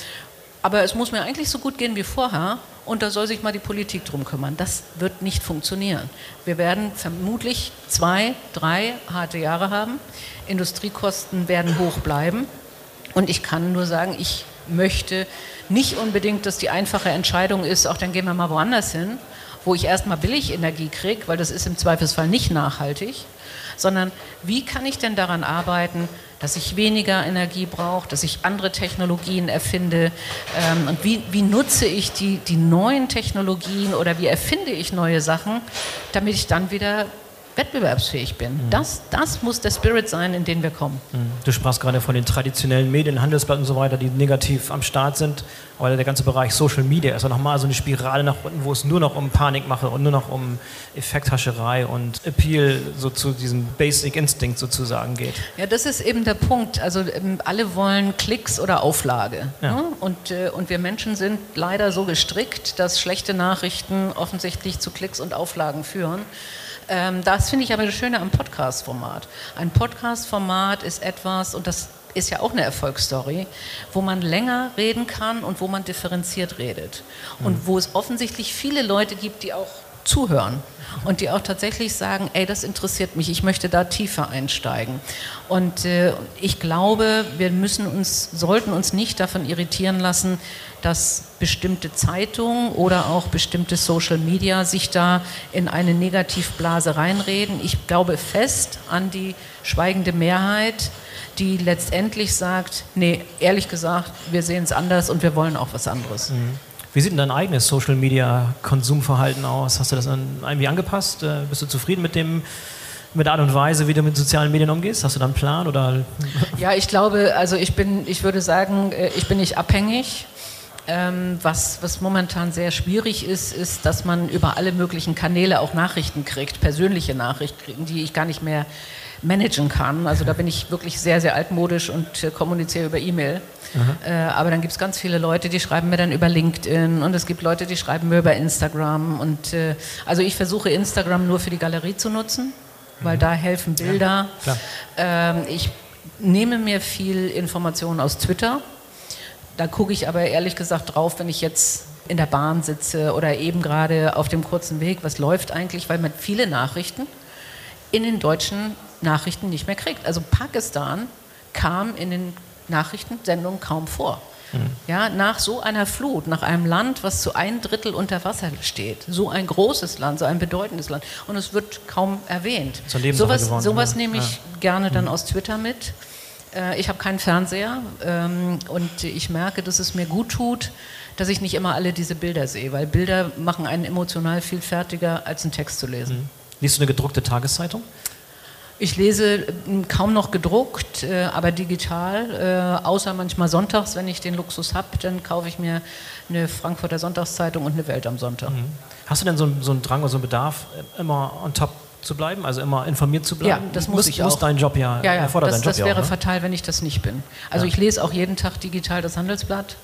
[SPEAKER 2] aber es muss mir eigentlich so gut gehen wie vorher und da soll sich mal die Politik drum kümmern. Das wird nicht funktionieren. Wir werden vermutlich zwei, drei harte Jahre haben. Industriekosten werden hoch bleiben. Und ich kann nur sagen, ich möchte nicht unbedingt, dass die einfache Entscheidung ist, auch dann gehen wir mal woanders hin, wo ich erstmal billig Energie kriege, weil das ist im Zweifelsfall nicht nachhaltig, sondern wie kann ich denn daran arbeiten, dass ich weniger Energie brauche, dass ich andere Technologien erfinde ähm, und wie, wie nutze ich die, die neuen Technologien oder wie erfinde ich neue Sachen, damit ich dann wieder wettbewerbsfähig bin. Mhm. Das, das muss der Spirit sein, in den wir kommen.
[SPEAKER 1] Mhm. Du sprachst gerade von den traditionellen Medien, Handelsblatt und so weiter, die negativ am Start sind. Aber der ganze Bereich Social Media ist ja nochmal so eine Spirale nach unten, wo es nur noch um Panikmache und nur noch um Effekthascherei und Appeal so zu diesem Basic Instinct sozusagen geht.
[SPEAKER 2] Ja, das ist eben der Punkt. Also ähm, alle wollen Klicks oder Auflage. Ja. Ne? Und, äh, und wir Menschen sind leider so gestrickt, dass schlechte Nachrichten offensichtlich zu Klicks und Auflagen führen. Ähm, das finde ich aber das Schöne am Podcast-Format. Ein Podcast-Format ist etwas, und das ist ja auch eine Erfolgsstory, wo man länger reden kann und wo man differenziert redet. Und mhm. wo es offensichtlich viele Leute gibt, die auch zuhören und die auch tatsächlich sagen, ey, das interessiert mich, ich möchte da tiefer einsteigen. Und äh, ich glaube, wir müssen uns, sollten uns nicht davon irritieren lassen, dass bestimmte Zeitungen oder auch bestimmte Social Media sich da in eine Negativblase reinreden. Ich glaube fest an die schweigende Mehrheit, die letztendlich sagt, nee, ehrlich gesagt, wir sehen es anders und wir wollen auch was anderes. Mhm.
[SPEAKER 1] Wie sieht denn dein eigenes Social Media Konsumverhalten aus? Hast du das irgendwie angepasst? Äh, bist du zufrieden mit dem mit der Art und Weise, wie du mit sozialen Medien umgehst? Hast du da einen Plan oder? <laughs>
[SPEAKER 2] Ja, ich glaube, also ich bin, ich würde sagen, äh, ich bin nicht abhängig. Ähm, was, was momentan sehr schwierig ist, ist, dass man über alle möglichen Kanäle auch Nachrichten kriegt, persönliche Nachrichten, die ich gar nicht mehr managen kann. Also da bin ich wirklich sehr, sehr altmodisch und äh, kommuniziere über E-Mail. Äh, aber dann gibt es ganz viele Leute, die schreiben mir dann über LinkedIn und es gibt Leute, die schreiben mir über Instagram. Und äh, also ich versuche Instagram nur für die Galerie zu nutzen, weil mhm. da helfen Bilder. Ja, ähm, ich nehme mir viel Informationen aus Twitter. Da gucke ich aber ehrlich gesagt drauf, wenn ich jetzt in der Bahn sitze oder eben gerade auf dem kurzen Weg, was läuft eigentlich, weil man viele Nachrichten in den deutschen Nachrichten nicht mehr kriegt. Also Pakistan kam in den Nachrichtensendungen kaum vor. Mhm. Ja, nach so einer Flut, nach einem Land, was zu ein Drittel unter Wasser steht, so ein großes Land, so ein bedeutendes Land, und es wird kaum erwähnt. Sowas, geworden, sowas ja. nehme ich ja. gerne dann mhm. aus Twitter mit. Äh, ich habe keinen Fernseher ähm, und ich merke, dass es mir gut tut, dass ich nicht immer alle diese Bilder sehe, weil Bilder machen einen emotional viel fertiger, als einen Text zu lesen. Mhm.
[SPEAKER 1] Liest du eine gedruckte Tageszeitung?
[SPEAKER 2] Ich lese hm, kaum noch gedruckt, äh, aber digital, äh, außer manchmal sonntags, wenn ich den Luxus habe, dann kaufe ich mir eine Frankfurter Sonntagszeitung und eine Welt am Sonntag. Mhm.
[SPEAKER 1] Hast du denn so, so einen Drang oder so einen Bedarf, äh, immer on top zu bleiben, also immer informiert zu bleiben?
[SPEAKER 2] Ja, das muss, muss ich
[SPEAKER 1] muss
[SPEAKER 2] auch.
[SPEAKER 1] dein Job ja,
[SPEAKER 2] ja, ja
[SPEAKER 1] erfordert
[SPEAKER 2] das,
[SPEAKER 1] dein Job
[SPEAKER 2] das wäre auch, ne? fatal, wenn ich das nicht bin. Also ja. ich lese auch jeden Tag digital das Handelsblatt.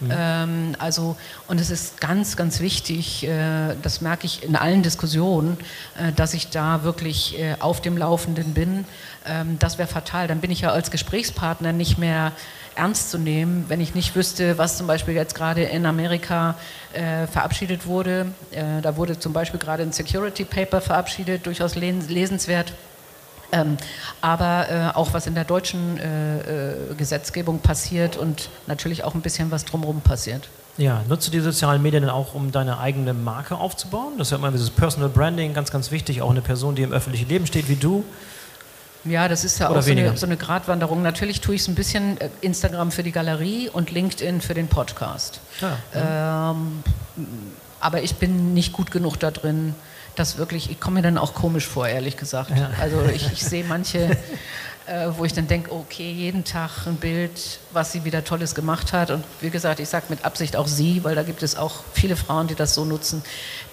[SPEAKER 2] Mhm. Ähm, also, und es ist ganz, ganz wichtig, äh, das merke ich in allen Diskussionen, äh, dass ich da wirklich äh, auf dem Laufenden bin. Ähm, das wäre fatal. Dann bin ich ja als Gesprächspartner nicht mehr ernst zu nehmen, wenn ich nicht wüsste, was zum Beispiel jetzt gerade in Amerika äh, verabschiedet wurde. Äh, da wurde zum Beispiel gerade ein Security Paper verabschiedet, durchaus lesenswert. Ähm, aber äh, auch was in der deutschen äh, äh, Gesetzgebung passiert und natürlich auch ein bisschen was drumherum passiert.
[SPEAKER 1] Ja, nutzt du die sozialen Medien dann auch, um deine eigene Marke aufzubauen? Das ist ja immer dieses Personal Branding, ganz, ganz wichtig. Auch eine Person, die im öffentlichen Leben steht wie du.
[SPEAKER 2] Ja, das ist ja Oder auch so eine, so eine, Gratwanderung. Natürlich tue ich es ein bisschen äh, Instagram für die Galerie und LinkedIn für den Podcast. Ja, ja. Ähm, aber ich bin nicht gut genug da drin, das wirklich, ich komme mir dann auch komisch vor, ehrlich gesagt. Ja. Also ich, ich <laughs> sehe manche, äh, wo ich dann denke, okay, jeden Tag ein Bild, was sie wieder Tolles gemacht hat. Und wie gesagt, ich sage mit Absicht auch sie, weil da gibt es auch viele Frauen, die das so nutzen.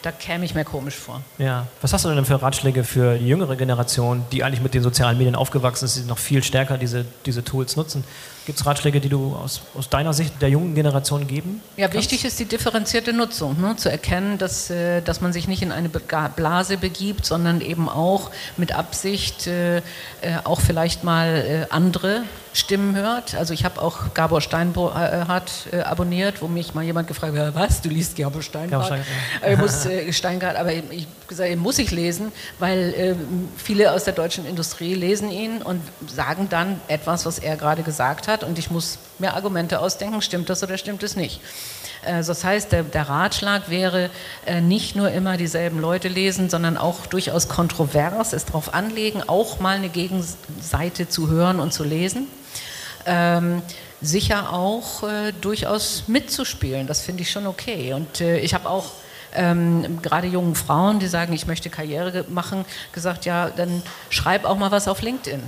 [SPEAKER 2] Da käme ich mir komisch vor.
[SPEAKER 1] Ja. Was hast du denn für Ratschläge für die jüngere Generation, die eigentlich mit den sozialen Medien aufgewachsen ist, die noch viel stärker diese, diese Tools nutzen? Gibt es Ratschläge, die du aus, aus, deiner Sicht der jungen Generation geben?
[SPEAKER 2] Ja, kannst? wichtig ist die differenzierte Nutzung, ne? zu erkennen, dass, äh, dass man sich nicht in eine Blase begibt, sondern eben auch mit Absicht äh, äh auch vielleicht mal äh, andere Stimmen hört. Also ich habe auch Gabor Steinhardt äh, abonniert, wo mich mal jemand gefragt hat, was, du liest Gabor Steinhardt? Gabor Steingart, muss, äh, Steingart aber ich gesagt, muss ich lesen, weil äh, viele aus der deutschen Industrie lesen ihn und sagen dann etwas, was er gerade gesagt hat und ich muss mir Argumente ausdenken, stimmt das oder stimmt es nicht. Äh, das heißt, der, der Ratschlag wäre, äh, nicht nur immer dieselben Leute lesen, sondern auch durchaus kontrovers es darauf anlegen, auch mal eine Gegenseite zu hören und zu lesen. Ähm, sicher auch äh, durchaus mitzuspielen, das finde ich schon okay. Und äh, ich habe auch ähm, gerade jungen Frauen, die sagen, ich möchte Karriere machen, gesagt, ja, dann schreib auch mal was auf LinkedIn.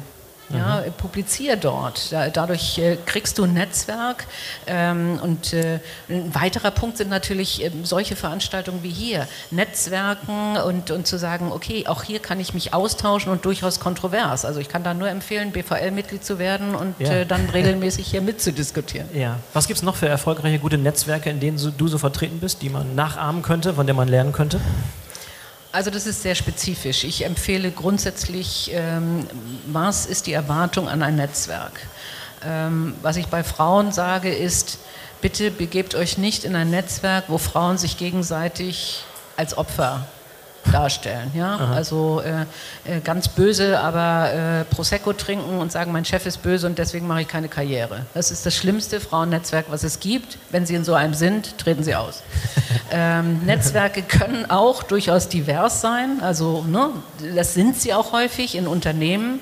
[SPEAKER 2] Ja, mhm. publiziere dort. Da, dadurch äh, kriegst du ein Netzwerk. Ähm, und äh, ein weiterer Punkt sind natürlich äh, solche Veranstaltungen wie hier. Netzwerken und, und zu sagen, okay, auch hier kann ich mich austauschen und durchaus kontrovers. Also ich kann da nur empfehlen, BVL-Mitglied zu werden und ja. Äh, dann <laughs> regelmäßig hier mitzudiskutieren.
[SPEAKER 1] Ja. Was gibt es noch für erfolgreiche, gute Netzwerke, in denen du so vertreten bist, die man nachahmen könnte, von denen man lernen könnte?
[SPEAKER 2] Also das ist sehr spezifisch. Ich empfehle grundsätzlich, ähm, was ist die Erwartung an ein Netzwerk? Ähm, was ich bei Frauen sage ist, bitte begebt euch nicht in ein Netzwerk, wo Frauen sich gegenseitig als Opfer darstellen. Ja? Also äh, äh, ganz böse, aber äh, Prosecco trinken und sagen, mein Chef ist böse und deswegen mache ich keine Karriere. Das ist das schlimmste Frauennetzwerk, was es gibt. Wenn Sie in so einem sind, treten Sie aus. <laughs> ähm, Netzwerke können auch durchaus divers sein. Also ne, das sind sie auch häufig in Unternehmen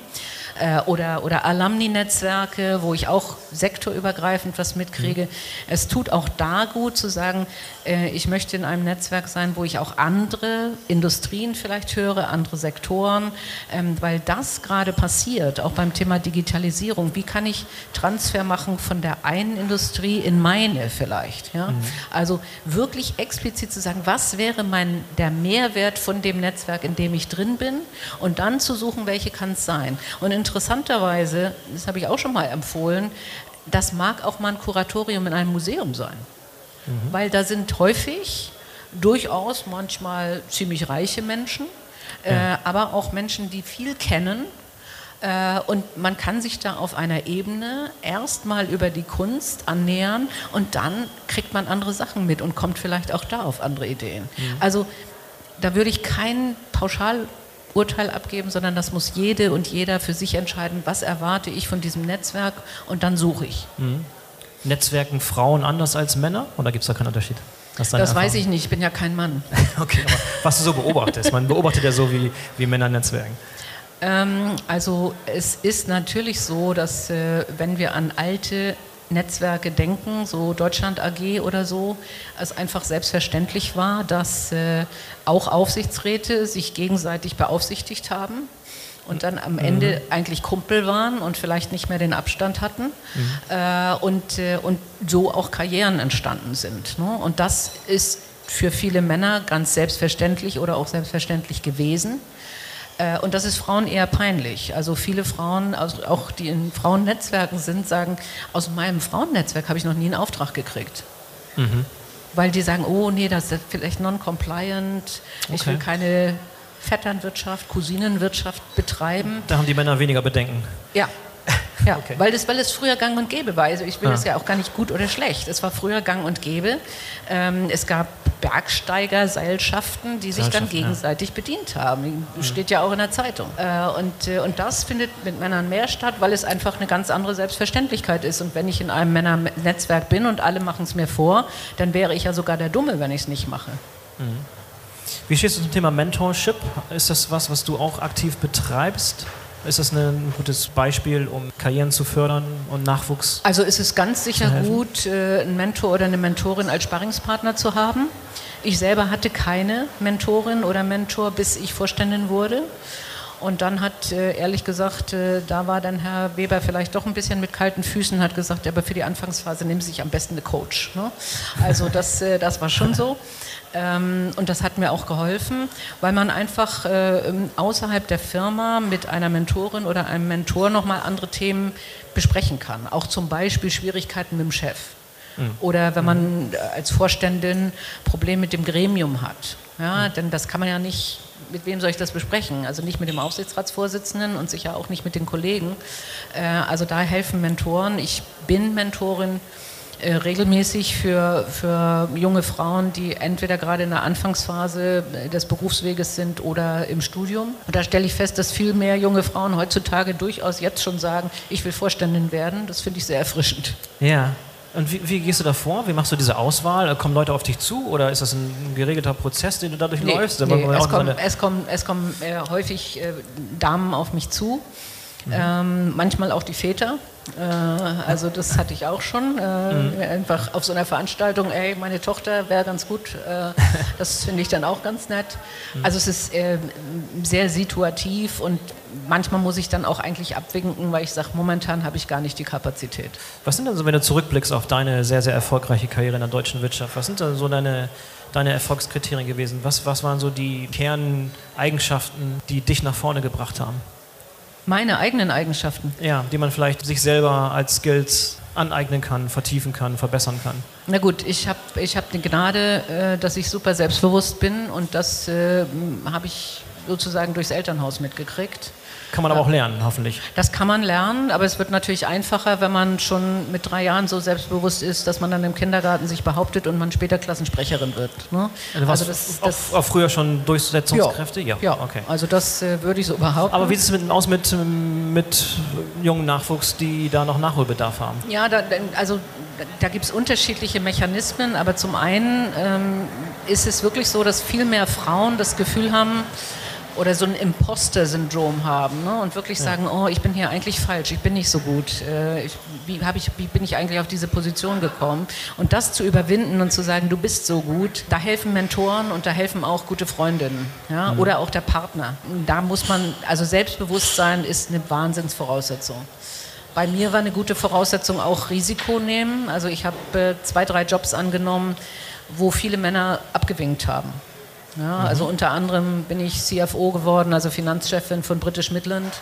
[SPEAKER 2] äh, oder, oder Alumni-Netzwerke, wo ich auch sektorübergreifend was mitkriege. Mhm. Es tut auch da gut zu sagen, äh, ich möchte in einem Netzwerk sein, wo ich auch andere Industrien vielleicht höre, andere Sektoren, ähm, weil das gerade passiert, auch beim Thema Digitalisierung. Wie kann ich Transfer machen von der einen Industrie in meine vielleicht? Ja? Mhm. Also wirklich explizit zu sagen, was wäre mein, der Mehrwert von dem Netzwerk, in dem ich drin bin und dann zu suchen, welche kann es sein. Und interessanterweise, das habe ich auch schon mal empfohlen, das mag auch mal ein Kuratorium in einem Museum sein. Mhm. Weil da sind häufig durchaus manchmal ziemlich reiche Menschen, ja. äh, aber auch Menschen, die viel kennen. Äh, und man kann sich da auf einer Ebene erstmal über die Kunst annähern und dann kriegt man andere Sachen mit und kommt vielleicht auch da auf andere Ideen. Mhm. Also da würde ich kein Pauschalurteil abgeben, sondern das muss jede und jeder für sich entscheiden, was erwarte ich von diesem Netzwerk und dann suche ich. Mhm.
[SPEAKER 1] Netzwerken Frauen anders als Männer oder gibt es da keinen Unterschied?
[SPEAKER 2] Das, das weiß ich nicht, ich bin ja kein Mann. <laughs>
[SPEAKER 1] okay, aber was du so beobachtest, man beobachtet ja so, wie, wie Männer netzwerken.
[SPEAKER 2] Ähm, also es ist natürlich so, dass äh, wenn wir an alte Netzwerke denken, so Deutschland AG oder so, es einfach selbstverständlich war, dass äh, auch Aufsichtsräte sich gegenseitig beaufsichtigt haben und dann am Ende mhm. eigentlich Kumpel waren und vielleicht nicht mehr den Abstand hatten mhm. äh, und, äh, und so auch Karrieren entstanden sind. Ne? Und das ist für viele Männer ganz selbstverständlich oder auch selbstverständlich gewesen. Äh, und das ist Frauen eher peinlich. Also viele Frauen, auch die in Frauennetzwerken sind, sagen, aus meinem Frauennetzwerk habe ich noch nie einen Auftrag gekriegt. Mhm. Weil die sagen, oh nee, das ist vielleicht non-compliant, okay. ich will keine Vetternwirtschaft, Cousinenwirtschaft betreiben.
[SPEAKER 1] Da haben die Männer weniger Bedenken.
[SPEAKER 2] Ja. Ja, okay. weil, das, weil es früher gang und gäbe war. Also ich will ah. das ja auch gar nicht gut oder schlecht. Es war früher gang und gäbe. Ähm, es gab Bergsteigerseilschaften, die sich dann gegenseitig ja. bedient haben. Das steht ja auch in der Zeitung. Äh, und, äh, und das findet mit Männern mehr statt, weil es einfach eine ganz andere Selbstverständlichkeit ist. Und wenn ich in einem Männernetzwerk bin und alle machen es mir vor, dann wäre ich ja sogar der Dumme, wenn ich es nicht mache. Mhm.
[SPEAKER 1] Wie stehst du zum Thema Mentorship? Ist das was, was du auch aktiv betreibst? Ist das ein gutes Beispiel, um Karrieren zu fördern und Nachwuchs?
[SPEAKER 2] Also ist es ganz sicher gut, äh, einen Mentor oder eine Mentorin als Sparringspartner zu haben. Ich selber hatte keine Mentorin oder Mentor, bis ich Vorständin wurde. Und dann hat, äh, ehrlich gesagt, äh, da war dann Herr Weber vielleicht doch ein bisschen mit kalten Füßen, hat gesagt, aber für die Anfangsphase nehmen Sie sich am besten eine Coach. Ne? Also das, das war schon so. Ähm, und das hat mir auch geholfen, weil man einfach äh, außerhalb der Firma mit einer Mentorin oder einem Mentor nochmal andere Themen besprechen kann. Auch zum Beispiel Schwierigkeiten mit dem Chef. Mhm. Oder wenn man äh, als Vorständin Probleme mit dem Gremium hat. Ja, mhm. Denn das kann man ja nicht, mit wem soll ich das besprechen? Also nicht mit dem Aufsichtsratsvorsitzenden und sicher auch nicht mit den Kollegen. Äh, also da helfen Mentoren. Ich bin Mentorin regelmäßig für, für junge Frauen, die entweder gerade in der Anfangsphase des Berufsweges sind oder im Studium. Und da stelle ich fest, dass viel mehr junge Frauen heutzutage durchaus jetzt schon sagen, ich will Vorständin werden. Das finde ich sehr erfrischend.
[SPEAKER 1] Ja. Und wie, wie, gehst du da vor? Wie machst du diese Auswahl? Kommen Leute auf dich zu oder ist das ein geregelter Prozess, den du dadurch nee, läufst?
[SPEAKER 2] Nee, es, kommen, es, kommen, es kommen äh, häufig äh, Damen auf mich zu, mhm. ähm, manchmal auch die Väter. Äh, also das hatte ich auch schon. Äh, mhm. Einfach auf so einer Veranstaltung, ey, meine Tochter wäre ganz gut. Äh, <laughs> das finde ich dann auch ganz nett. Mhm. Also es ist äh, sehr situativ und manchmal muss ich dann auch eigentlich abwinken, weil ich sage, momentan habe ich gar nicht die Kapazität.
[SPEAKER 1] Was sind denn so, wenn du zurückblickst auf deine sehr, sehr erfolgreiche Karriere in der deutschen Wirtschaft, was sind da so deine, deine Erfolgskriterien gewesen? Was, was waren so die Kerneigenschaften, die dich nach vorne gebracht haben?
[SPEAKER 2] Meine eigenen Eigenschaften?
[SPEAKER 1] Ja, die man vielleicht sich selber als Skills aneignen kann, vertiefen kann, verbessern kann.
[SPEAKER 2] Na gut, ich habe ich hab die Gnade, äh, dass ich super selbstbewusst bin und das äh, habe ich sozusagen durchs Elternhaus mitgekriegt.
[SPEAKER 1] Kann man aber auch lernen, hoffentlich.
[SPEAKER 2] Das kann man lernen, aber es wird natürlich einfacher, wenn man schon mit drei Jahren so selbstbewusst ist, dass man dann im Kindergarten sich behauptet und man später Klassensprecherin wird. Ne?
[SPEAKER 1] Also, also das, das auch, auch, früher schon Durchsetzungskräfte?
[SPEAKER 2] Ja, ja. okay. Also das äh, würde ich so behaupten.
[SPEAKER 1] Aber wie sieht es mit, aus mit, mit jungen Nachwuchs, die da noch Nachholbedarf haben?
[SPEAKER 2] Ja, da, also da gibt es unterschiedliche Mechanismen, aber zum einen ähm, ist es wirklich so, dass viel mehr Frauen das Gefühl haben, oder so ein Imposter-Syndrom haben ne? und wirklich sagen, oh, ich bin hier eigentlich falsch, ich bin nicht so gut, äh, ich, wie, ich, wie bin ich eigentlich auf diese Position gekommen? Und das zu überwinden und zu sagen, du bist so gut, da helfen Mentoren und da helfen auch gute Freundinnen ja? Mhm. oder auch der Partner. Da muss man, also Selbstbewusstsein ist eine Wahnsinnsvoraussetzung. Bei mir war eine gute Voraussetzung auch Risiko nehmen. Also ich habe äh, zwei, drei Jobs angenommen, wo viele Männer abgewinkt haben. Ja. Also unter anderem bin ich CFO geworden, also Finanzchefin von British Midland.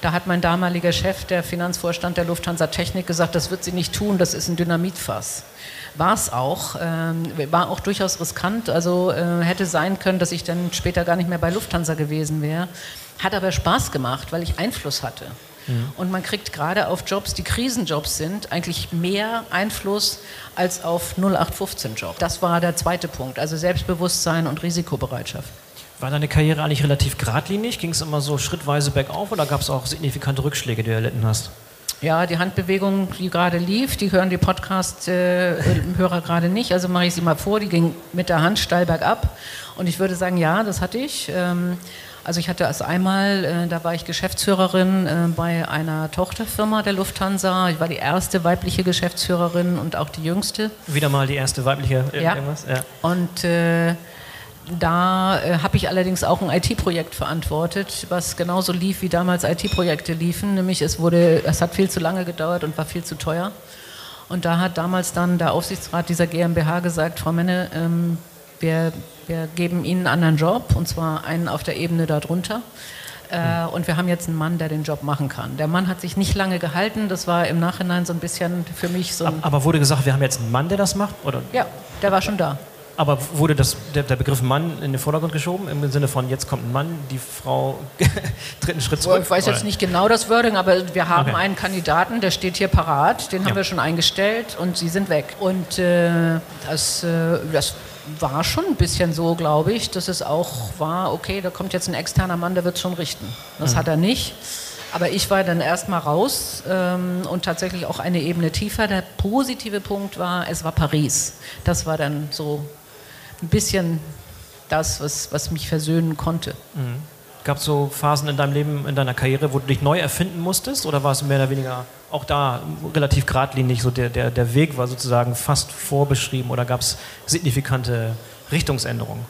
[SPEAKER 2] Da hat mein damaliger Chef, der Finanzvorstand der Lufthansa Technik, gesagt, das wird sie nicht tun, das ist ein Dynamitfass. War es auch, äh, war auch durchaus riskant, also äh, hätte sein können, dass ich dann später gar nicht mehr bei Lufthansa gewesen wäre. Hat aber Spaß gemacht, weil ich Einfluss hatte. Mhm. Und man kriegt gerade auf Jobs, die Krisenjobs sind, eigentlich mehr Einfluss als auf 0815-Jobs. Das war der zweite Punkt, also Selbstbewusstsein und Risikobereitschaft.
[SPEAKER 1] War deine Karriere eigentlich relativ geradlinig? Ging es immer so schrittweise bergauf oder gab es auch signifikante Rückschläge, die du erlitten hast?
[SPEAKER 2] Ja, die Handbewegung, die gerade lief, die hören die Podcast-Hörer äh, gerade nicht. Also mache ich sie mal vor. Die ging mit der Hand steil bergab. Und ich würde sagen, ja, das hatte ich. Ähm, also ich hatte erst einmal, äh, da war ich Geschäftsführerin äh, bei einer Tochterfirma der Lufthansa. Ich war die erste weibliche Geschäftsführerin und auch die jüngste.
[SPEAKER 1] Wieder mal die erste weibliche
[SPEAKER 2] äh, ja. irgendwas? Ja. Und äh, da äh, habe ich allerdings auch ein IT-Projekt verantwortet, was genauso lief, wie damals IT-Projekte liefen. Nämlich es wurde, es hat viel zu lange gedauert und war viel zu teuer. Und da hat damals dann der Aufsichtsrat dieser GmbH gesagt, Frau Menne, ähm, wir, wir geben Ihnen einen anderen Job, und zwar einen auf der Ebene darunter. Äh, und wir haben jetzt einen Mann, der den Job machen kann. Der Mann hat sich nicht lange gehalten, das war im Nachhinein so ein bisschen für mich so.
[SPEAKER 1] Aber wurde gesagt, wir haben jetzt einen Mann, der das macht? Oder?
[SPEAKER 2] Ja, der war schon da.
[SPEAKER 1] Aber wurde das, der, der, Begriff Mann in den Vordergrund geschoben, im Sinne von jetzt kommt ein Mann, die Frau <laughs> dritten Schritt zurück?
[SPEAKER 2] Ich weiß jetzt nicht genau das Wording, aber wir haben okay. einen Kandidaten, der steht hier parat, den ja. haben wir schon eingestellt und sie sind weg. Und äh, das, äh, das war schon ein bisschen so, glaube ich, dass es auch war, okay, da kommt jetzt ein externer Mann, der wird es schon richten. Das mhm. hat er nicht. Aber ich war dann erstmal raus ähm, und tatsächlich auch eine Ebene tiefer. Der positive Punkt war, es war Paris. Das war dann so ein bisschen das, was, was mich versöhnen konnte.
[SPEAKER 1] Mhm. Gab es so Phasen in deinem Leben, in deiner Karriere, wo du dich neu erfinden musstest? Oder war es mehr oder weniger auch da relativ geradlinig, so der, der, der Weg war sozusagen fast vorbeschrieben oder gab es signifikante Richtungsänderungen?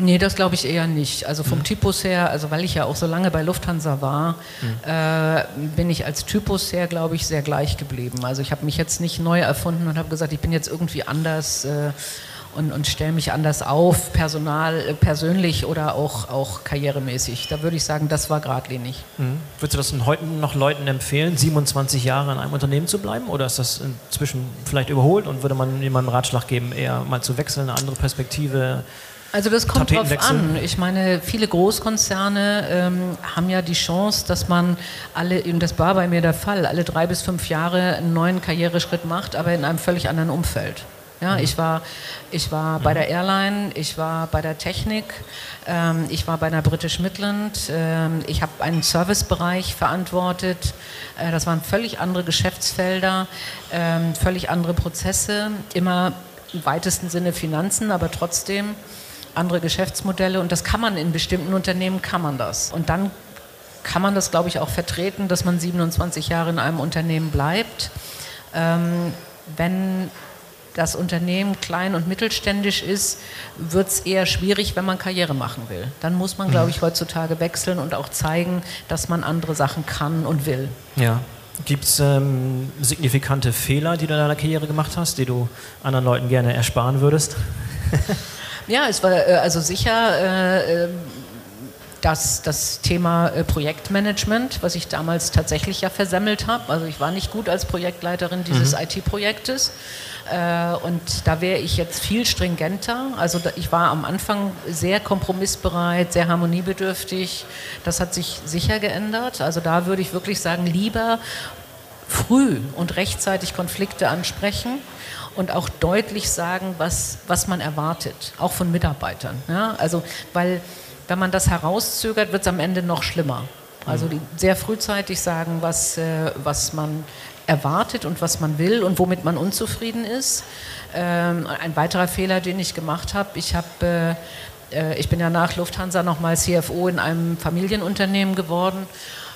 [SPEAKER 2] Nee, das glaube ich eher nicht. Also vom mhm. Typus her, also weil ich ja auch so lange bei Lufthansa war, mhm. äh, bin ich als Typus her, glaube ich, sehr gleich geblieben. Also ich habe mich jetzt nicht neu erfunden und habe gesagt, ich bin jetzt irgendwie anders. Äh, und, und stelle mich anders auf, personal, äh, persönlich oder auch, auch karrieremäßig. Da würde ich sagen, das war geradlinig.
[SPEAKER 1] Mhm. Würdest du das heute noch Leuten empfehlen, 27 Jahre in einem Unternehmen zu bleiben? Oder ist das inzwischen vielleicht überholt und würde man jemandem Ratschlag geben, eher mal zu wechseln, eine andere Perspektive?
[SPEAKER 2] Also das kommt drauf an. Ich meine, viele Großkonzerne ähm, haben ja die Chance, dass man alle, und das war bei mir der Fall, alle drei bis fünf Jahre einen neuen Karriereschritt macht, aber in einem völlig anderen Umfeld. Ja, mhm. ich war, ich war mhm. bei der Airline, ich war bei der Technik, ähm, ich war bei der British Midland, ähm, ich habe einen Servicebereich verantwortet. Äh, das waren völlig andere Geschäftsfelder, ähm, völlig andere Prozesse, immer im weitesten Sinne Finanzen, aber trotzdem andere Geschäftsmodelle und das kann man in bestimmten Unternehmen, kann man das. Und dann kann man das, glaube ich, auch vertreten, dass man 27 Jahre in einem Unternehmen bleibt. Ähm, wenn das Unternehmen klein und mittelständisch ist, wird es eher schwierig, wenn man Karriere machen will. Dann muss man, glaube mhm. ich, heutzutage wechseln und auch zeigen, dass man andere Sachen kann und will.
[SPEAKER 1] Ja. Gibt es ähm, signifikante Fehler, die du in deiner Karriere gemacht hast, die du anderen Leuten gerne ersparen würdest? <laughs>
[SPEAKER 2] ja, es war äh, also sicher. Äh, ähm, dass das Thema äh, Projektmanagement, was ich damals tatsächlich ja versemmelt habe, also ich war nicht gut als Projektleiterin dieses mhm. IT-Projektes äh, und da wäre ich jetzt viel stringenter. Also ich war am Anfang sehr kompromissbereit, sehr harmoniebedürftig. Das hat sich sicher geändert. Also da würde ich wirklich sagen, lieber früh und rechtzeitig Konflikte ansprechen und auch deutlich sagen, was, was man erwartet, auch von Mitarbeitern. Ja? Also, weil wenn man das herauszögert, wird es am Ende noch schlimmer. Also mhm. die, sehr frühzeitig sagen, was, äh, was man erwartet und was man will und womit man unzufrieden ist. Ähm, ein weiterer Fehler, den ich gemacht habe, ich habe äh, äh, ich bin ja nach Lufthansa nochmal CFO in einem Familienunternehmen geworden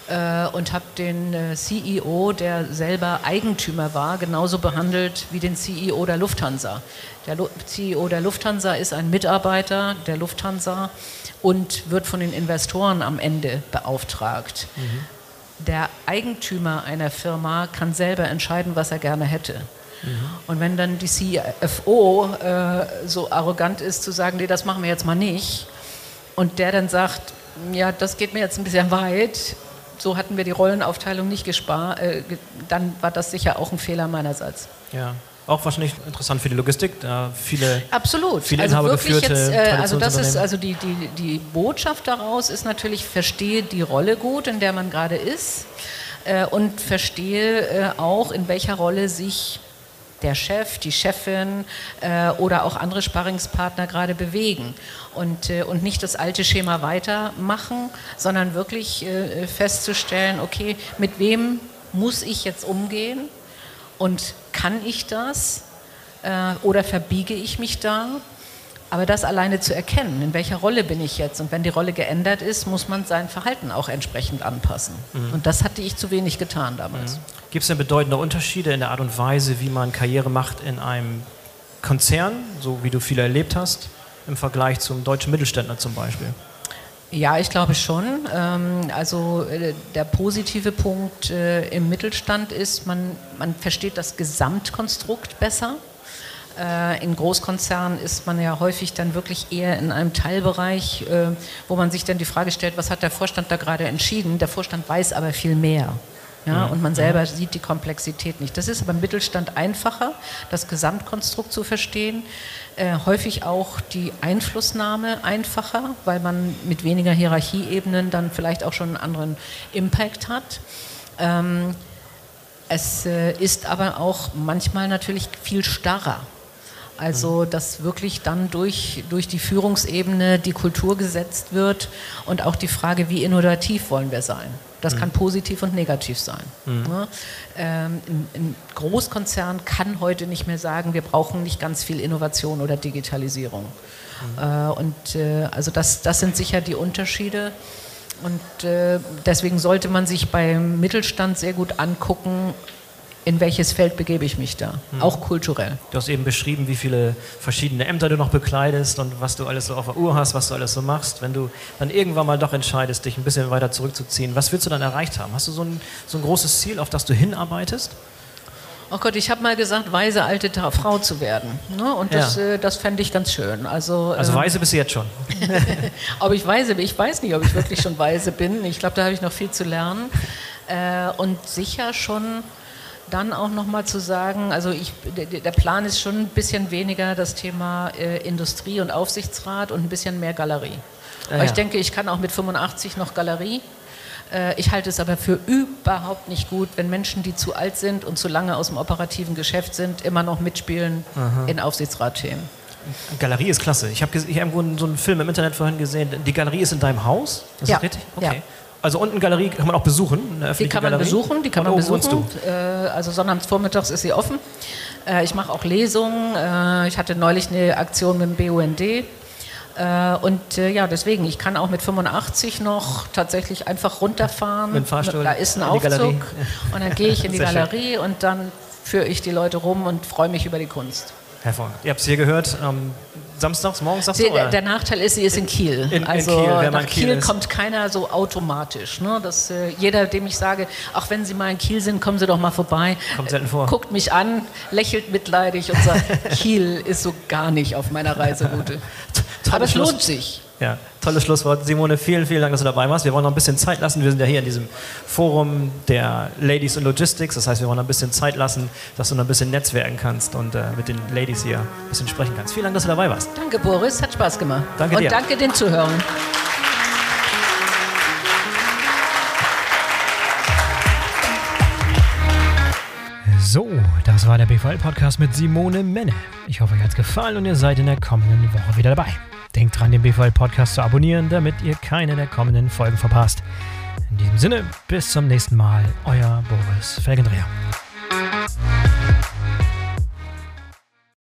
[SPEAKER 2] äh, und habe den äh, CEO, der selber Eigentümer war, genauso behandelt wie den CEO der Lufthansa. Der Lu CEO der Lufthansa ist ein Mitarbeiter der Lufthansa und wird von den Investoren am Ende beauftragt. Mhm. Der Eigentümer einer Firma kann selber entscheiden, was er gerne hätte. Mhm. Und wenn dann die CFO äh, so arrogant ist zu sagen, nee, das machen wir jetzt mal nicht, und der dann sagt, ja, das geht mir jetzt ein bisschen weit, so hatten wir die Rollenaufteilung nicht gespart, äh, dann war das sicher auch ein Fehler meinerseits.
[SPEAKER 1] Ja. Auch wahrscheinlich interessant für die Logistik, da viele,
[SPEAKER 2] Absolut.
[SPEAKER 1] viele also wirklich
[SPEAKER 2] jetzt, äh, also das ist also die, die, die Botschaft daraus ist natürlich, verstehe die Rolle gut, in der man gerade ist äh, und verstehe äh, auch, in welcher Rolle sich der Chef, die Chefin äh, oder auch andere Sparringspartner gerade bewegen. Und, äh, und nicht das alte Schema weitermachen, sondern wirklich äh, festzustellen, okay, mit wem muss ich jetzt umgehen und kann ich das äh, oder verbiege ich mich da? Aber das alleine zu erkennen, in welcher Rolle bin ich jetzt und wenn die Rolle geändert ist, muss man sein Verhalten auch entsprechend anpassen. Mhm. Und das hatte ich zu wenig getan damals. Mhm.
[SPEAKER 1] Gibt es denn bedeutende Unterschiede in der Art und Weise, wie man Karriere macht in einem Konzern, so wie du viele erlebt hast, im Vergleich zum deutschen Mittelständler zum Beispiel?
[SPEAKER 2] Ja, ich glaube schon. Ähm, also äh, der positive Punkt äh, im Mittelstand ist, man, man versteht das Gesamtkonstrukt besser. Äh, in Großkonzernen ist man ja häufig dann wirklich eher in einem Teilbereich, wo man sich dann die Frage stellt, was hat der Vorstand da gerade entschieden? Der Vorstand weiß aber viel mehr. Ja, und man selber sieht die Komplexität nicht. Das ist aber im Mittelstand einfacher, das Gesamtkonstrukt zu verstehen. Äh, häufig auch die Einflussnahme einfacher, weil man mit weniger Hierarchieebenen dann vielleicht auch schon einen anderen Impact hat. Ähm, es äh, ist aber auch manchmal natürlich viel starrer. Also, dass wirklich dann durch, durch die Führungsebene die Kultur gesetzt wird und auch die Frage, wie innovativ wollen wir sein. Das mhm. kann positiv und negativ sein. Mhm. Ja, ähm, ein, ein Großkonzern kann heute nicht mehr sagen, wir brauchen nicht ganz viel Innovation oder Digitalisierung. Mhm. Äh, und äh, also das, das sind sicher die Unterschiede. Und äh, deswegen sollte man sich beim Mittelstand sehr gut angucken, in welches Feld begebe ich mich da, hm. auch kulturell.
[SPEAKER 1] Du hast eben beschrieben, wie viele verschiedene Ämter du noch bekleidest und was du alles so auf der Uhr hast, was du alles so machst. Wenn du dann irgendwann mal doch entscheidest, dich ein bisschen weiter zurückzuziehen, was willst du dann erreicht haben? Hast du so ein, so ein großes Ziel, auf das du hinarbeitest?
[SPEAKER 2] Oh Gott, ich habe mal gesagt, weise alte Frau zu werden. Ne? Und das, ja. äh, das fände ich ganz schön. Also,
[SPEAKER 1] also ähm, weise bist du jetzt schon. <laughs>
[SPEAKER 2] ob ich weise bin, ich weiß nicht, ob ich wirklich schon weise bin. Ich glaube, da habe ich noch viel zu lernen. Äh, und sicher schon dann auch nochmal zu sagen, also ich, der Plan ist schon ein bisschen weniger das Thema äh, Industrie und Aufsichtsrat und ein bisschen mehr Galerie. Ah, ja. ich denke, ich kann auch mit 85 noch Galerie. Äh, ich halte es aber für überhaupt nicht gut, wenn Menschen, die zu alt sind und zu lange aus dem operativen Geschäft sind, immer noch mitspielen Aha. in Aufsichtsratthemen.
[SPEAKER 1] Galerie ist klasse. Ich habe hab irgendwo so einen Film im Internet vorhin gesehen. Die Galerie ist in deinem Haus?
[SPEAKER 2] Ist ja. das richtig?
[SPEAKER 1] Okay. Ja. Also unten Galerie kann man auch besuchen?
[SPEAKER 2] die kann man Galerie? besuchen, die kann man besuchen. Du? Äh, also sonnabends vormittags ist sie offen. Äh, ich mache auch Lesungen. Äh, ich hatte neulich eine Aktion mit dem BUND. Äh, und ja, deswegen, ich kann auch mit 85 noch tatsächlich einfach runterfahren.
[SPEAKER 1] Mit dem Fahrstuhl
[SPEAKER 2] da ist ein Aufzug und dann gehe ich in die <laughs> Galerie schön. und dann führe ich die Leute rum und freue mich über die Kunst.
[SPEAKER 1] Hervorragend. Ihr habt es hier gehört. Ähm, samstags, morgens, sagst
[SPEAKER 2] du? Oder? Der Nachteil ist, sie ist in Kiel.
[SPEAKER 1] In, also in Kiel,
[SPEAKER 2] nach Kiel, Kiel kommt keiner so automatisch. Ne? Das, äh, jeder, dem ich sage, auch wenn Sie mal in Kiel sind, kommen Sie doch mal vorbei.
[SPEAKER 1] Kommt selten vor.
[SPEAKER 2] Guckt mich an, lächelt mitleidig und sagt, <laughs> Kiel ist so gar nicht auf meiner Reiseroute. Aber es lohnt sich.
[SPEAKER 1] Ja, tolles Schlusswort. Simone, vielen, vielen Dank, dass du dabei warst. Wir wollen noch ein bisschen Zeit lassen. Wir sind ja hier in diesem Forum der Ladies in Logistics. Das heißt, wir wollen noch ein bisschen Zeit lassen, dass du noch ein bisschen netzwerken kannst und äh, mit den Ladies hier ein bisschen sprechen kannst. Vielen Dank, dass du dabei warst.
[SPEAKER 2] Danke, Boris. Hat Spaß gemacht.
[SPEAKER 1] Danke dir.
[SPEAKER 2] Und danke den Zuhörern.
[SPEAKER 1] So, das war der BVL-Podcast mit Simone Menne. Ich hoffe, euch hat es gefallen und ihr seid in der kommenden Woche wieder dabei. Denkt dran, den BVL-Podcast zu abonnieren, damit ihr keine der kommenden Folgen verpasst. In diesem Sinne, bis zum nächsten Mal, euer Boris Felgendreher.